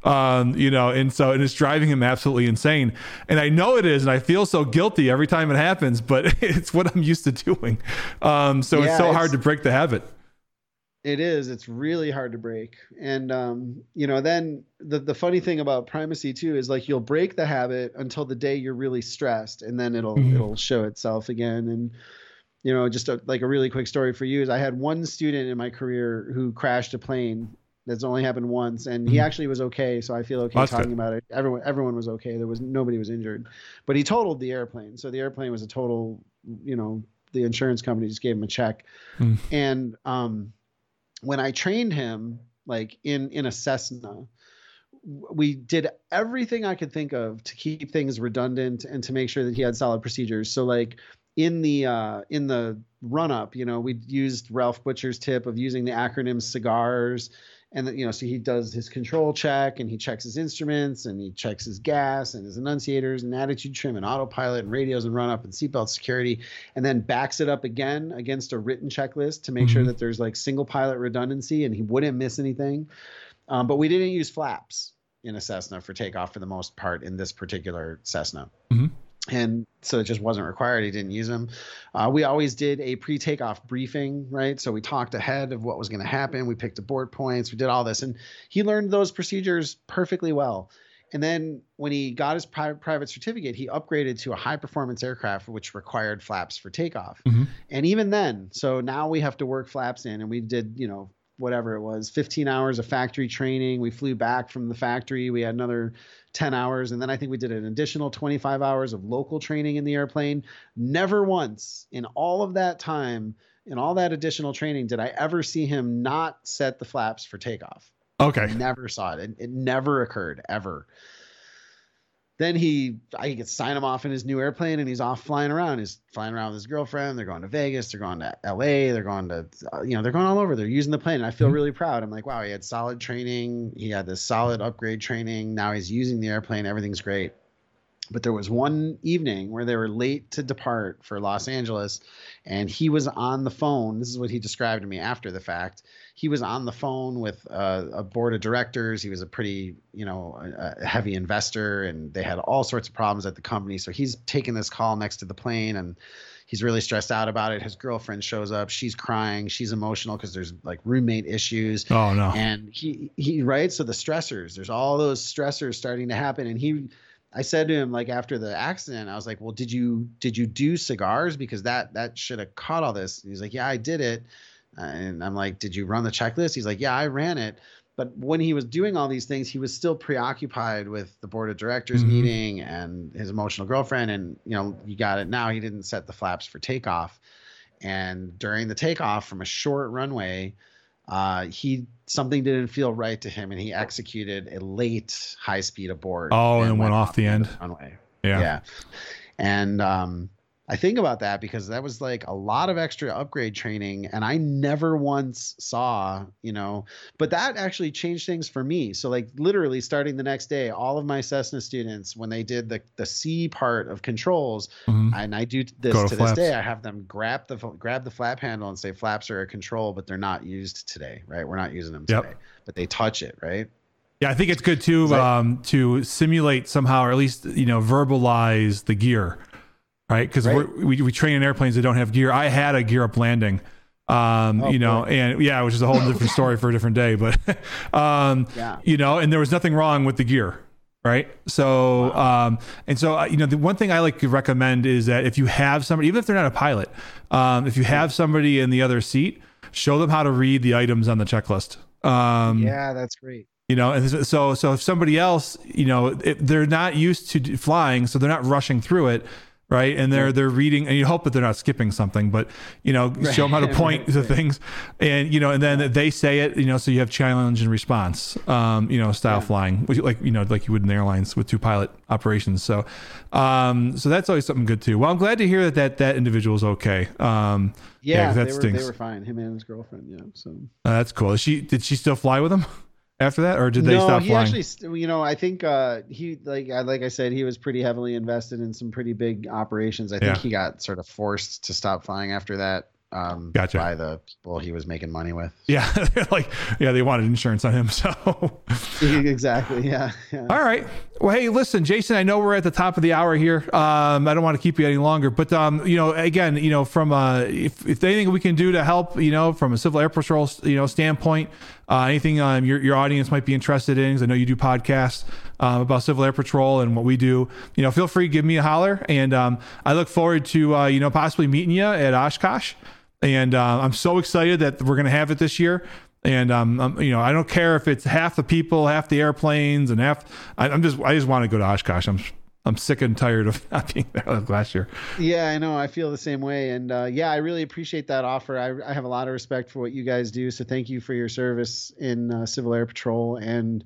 Um, you know, and so and it's driving him absolutely insane. And I know it is, and I feel so guilty every time it happens, but it's what I'm used to doing. Um, so yeah, it's so it's, hard to break the habit. It is. It's really hard to break. And um, you know, then the the funny thing about primacy too is like you'll break the habit until the day you're really stressed, and then it'll mm-hmm. it'll show itself again. And you know, just a, like a really quick story for you is I had one student in my career who crashed a plane that's only happened once, and he mm-hmm. actually was okay. So I feel okay talking good. about it. Everyone, everyone was okay. There was nobody was injured, but he totaled the airplane. So the airplane was a total. You know, the insurance company just gave him a check, mm. and um, when I trained him, like in in a Cessna, we did everything I could think of to keep things redundant and to make sure that he had solid procedures. So like in the uh, in the run up, you know, we used Ralph Butcher's tip of using the acronym CIGARS and you know so he does his control check and he checks his instruments and he checks his gas and his annunciators and attitude trim and autopilot and radios and run up and seatbelt security and then backs it up again against a written checklist to make mm-hmm. sure that there's like single pilot redundancy and he wouldn't miss anything. Um, but we didn't use flaps in a cessna for takeoff for the most part in this particular cessna. Mm-hmm and so it just wasn't required. He didn't use them. Uh, we always did a pre-takeoff briefing, right? So we talked ahead of what was going to happen. We picked abort points. We did all this, and he learned those procedures perfectly well. And then when he got his pri- private certificate, he upgraded to a high performance aircraft, which required flaps for takeoff. Mm-hmm. And even then, so now we have to work flaps in, and we did, you know, whatever it was 15 hours of factory training. We flew back from the factory. We had another 10 hours. And then i think we did an additional 25 hours of local training in the airplane. Never once in all of that time in all that additional training did i ever see him not set the flaps for takeoff. Okay. I never saw it. it it never occurred ever then he I could sign him off in his new airplane and he's off flying around. He's flying around with his girlfriend. They're going to Vegas. They're going to LA. They're going to uh, you know they're going all over. They're using the plane. And I feel mm-hmm. really proud. I'm like, wow, he had solid training. He had this solid upgrade training. Now he's using the airplane. Everything's great. But there was one evening where they were late to depart for Los Angeles, and he was on the phone. This is what he described to me after the fact. He was on the phone with a, a board of directors. He was a pretty, you know, a, a heavy investor, and they had all sorts of problems at the company. So he's taking this call next to the plane, and he's really stressed out about it. His girlfriend shows up. She's crying. She's emotional because there's like roommate issues. Oh no. And he he right. So the stressors, there's all those stressors starting to happen, and he I said to him like after the accident, I was like, "Well, did you did you do CIGARS because that that should have caught all this?" And he's like, "Yeah, I did it." And I'm like, "Did you run the checklist?" He's like, "Yeah, I ran it." But when he was doing all these things, he was still preoccupied with the board of directors mm-hmm. meeting and his emotional girlfriend. And you know, you got it now. He didn't set the flaps for takeoff. and during the takeoff from a short runway, uh, he something didn't feel right to him, and he executed a late high speed abort. Oh, and, went, off the end. Runway. Yeah. Yeah. And um, I think about that because that was like a lot of extra upgrade training, and I never once saw, you know, but that actually changed things for me. So, like, literally starting the next day, all of my Cessna students, when they did the the C part of controls, mm-hmm. and I do this to, to this day, I have them grab the grab the flap handle and say flaps are a control, but they're not used today, right? We're not using them today, yep. but they touch it, right? Yeah, I think it's good to um, to simulate somehow, or at least you know verbalize the gear right? Because right. we we train in airplanes that don't have gear. I had a gear up landing, um, oh, you know, boy. and yeah, which is a whole different story for a different day. But um, yeah. you know, and there was nothing wrong with the gear, right? So, wow. um, and so uh, you know, the one thing I like to recommend is that if you have somebody, even if they're not a pilot, um, if you have somebody in the other seat, show them how to read the items on the checklist. Um, yeah, that's great you know and so so if somebody else you know they're not used to flying so they're not rushing through it right? And they're they're reading, and you hope that they're not skipping something, but you know, right. show them how to point right. to things, and you know, and then they say it, you know, so you have challenge and response, um, you know, style yeah. flying, which like you know, like you would in airlines with two pilot operations. So, um, so that's always something good too. Well, I'm glad to hear that that that individual is okay. Um, yeah, yeah that they, were, they were fine. Him and his girlfriend. Yeah, so uh, that's cool. Is she did she still fly with him? After that, or did they no, stop he flying? actually, you know, I think uh, he like like I said, he was pretty heavily invested in some pretty big operations. I think yeah. he got sort of forced to stop flying after that um, gotcha. by the people he was making money with. Yeah, like yeah, they wanted insurance on him. So exactly, yeah, yeah, All right. Well, hey, listen, Jason. I know we're at the top of the hour here. Um, I don't want to keep you any longer, but um, you know, again, you know, from uh, if if anything we can do to help, you know, from a civil air patrol, you know, standpoint, uh, anything um, your your audience might be interested in, because I know you do podcasts um, about civil air patrol and what we do. You know, feel free to give me a holler, and um, I look forward to uh, you know possibly meeting you at Oshkosh and uh, I'm so excited that we're going to have it this year. And um, I'm, you know, I don't care if it's half the people, half the airplanes, and half. I, am just, I just want to go to Oshkosh. I'm, I'm sick and tired of not being there like last year. Yeah, I know. I feel the same way, and uh, yeah, I really appreciate that offer. I, I have a lot of respect for what you guys do. So thank you for your service in uh, Civil Air Patrol and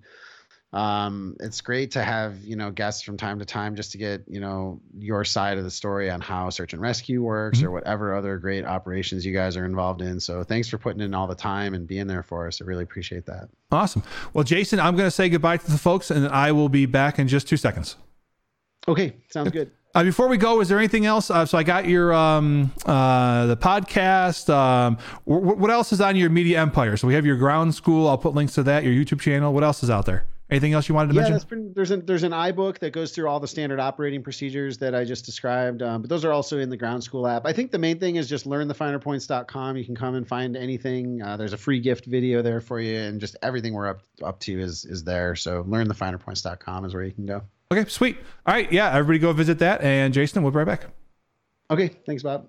um, it's great to have you know guests from time to time just to get you know your side of the story on how search and rescue works mm-hmm. or whatever other great operations you guys are involved in so thanks for putting in all the time and being there for us i really appreciate that awesome well jason i'm going to say goodbye to the folks and i will be back in just two seconds okay sounds good uh, before we go, is there anything else? Uh, so I got your um, uh, the podcast. Um, w- what else is on your media empire? So we have your ground school. I'll put links to that. Your YouTube channel. What else is out there? Anything else you wanted to yeah, mention? Been, there's an there's an iBook that goes through all the standard operating procedures that I just described, um, but those are also in the Ground School app. I think the main thing is just learnthefinerpoints.com. You can come and find anything. Uh, there's a free gift video there for you, and just everything we're up up to is is there. So learnthefinerpoints.com is where you can go. Okay, sweet. All right, yeah, everybody go visit that. And Jason, we'll be right back. Okay, thanks, Bob.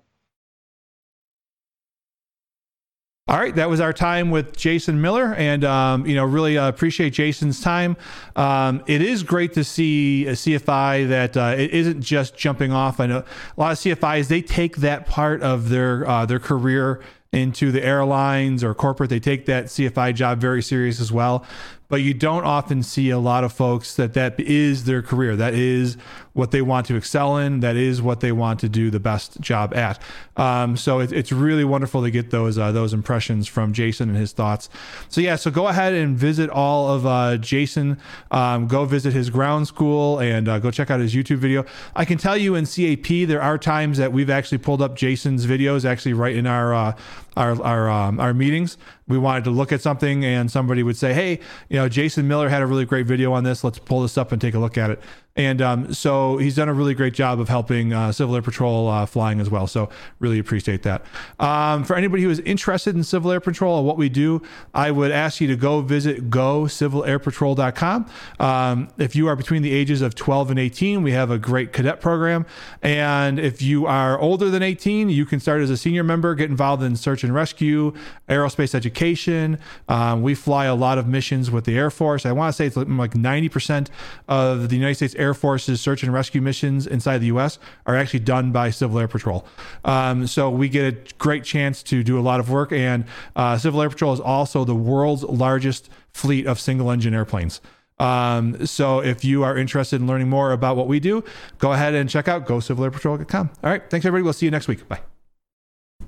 All right, that was our time with Jason Miller, and um, you know, really uh, appreciate Jason's time. Um, it is great to see a CFI that uh, it isn't just jumping off. I know a lot of CFIs they take that part of their uh, their career into the airlines or corporate. They take that CFI job very serious as well but you don't often see a lot of folks that that is their career. That is what they want to excel in. That is what they want to do the best job at. Um, so it, it's really wonderful to get those uh, those impressions from Jason and his thoughts. So yeah, so go ahead and visit all of uh, Jason. Um, go visit his ground school and uh, go check out his YouTube video. I can tell you in CAP there are times that we've actually pulled up Jason's videos actually right in our uh, our our um, our meetings. We wanted to look at something and somebody would say, "Hey, you know, Jason Miller had a really great video on this. Let's pull this up and take a look at it." And um, so he's done a really great job of helping uh, Civil Air Patrol uh, flying as well. So really appreciate that. Um, for anybody who is interested in Civil Air Patrol and what we do, I would ask you to go visit gocivilairpatrol.com. Um, if you are between the ages of 12 and 18, we have a great cadet program. And if you are older than 18, you can start as a senior member, get involved in search and rescue, aerospace education. Um, we fly a lot of missions with the Air Force. I want to say it's like 90% of the United States Air Air Force's search and rescue missions inside the U.S. are actually done by Civil Air Patrol. Um, so we get a great chance to do a lot of work. And uh, Civil Air Patrol is also the world's largest fleet of single engine airplanes. Um, so if you are interested in learning more about what we do, go ahead and check out gocivilairpatrol.com. All right. Thanks, everybody. We'll see you next week. Bye.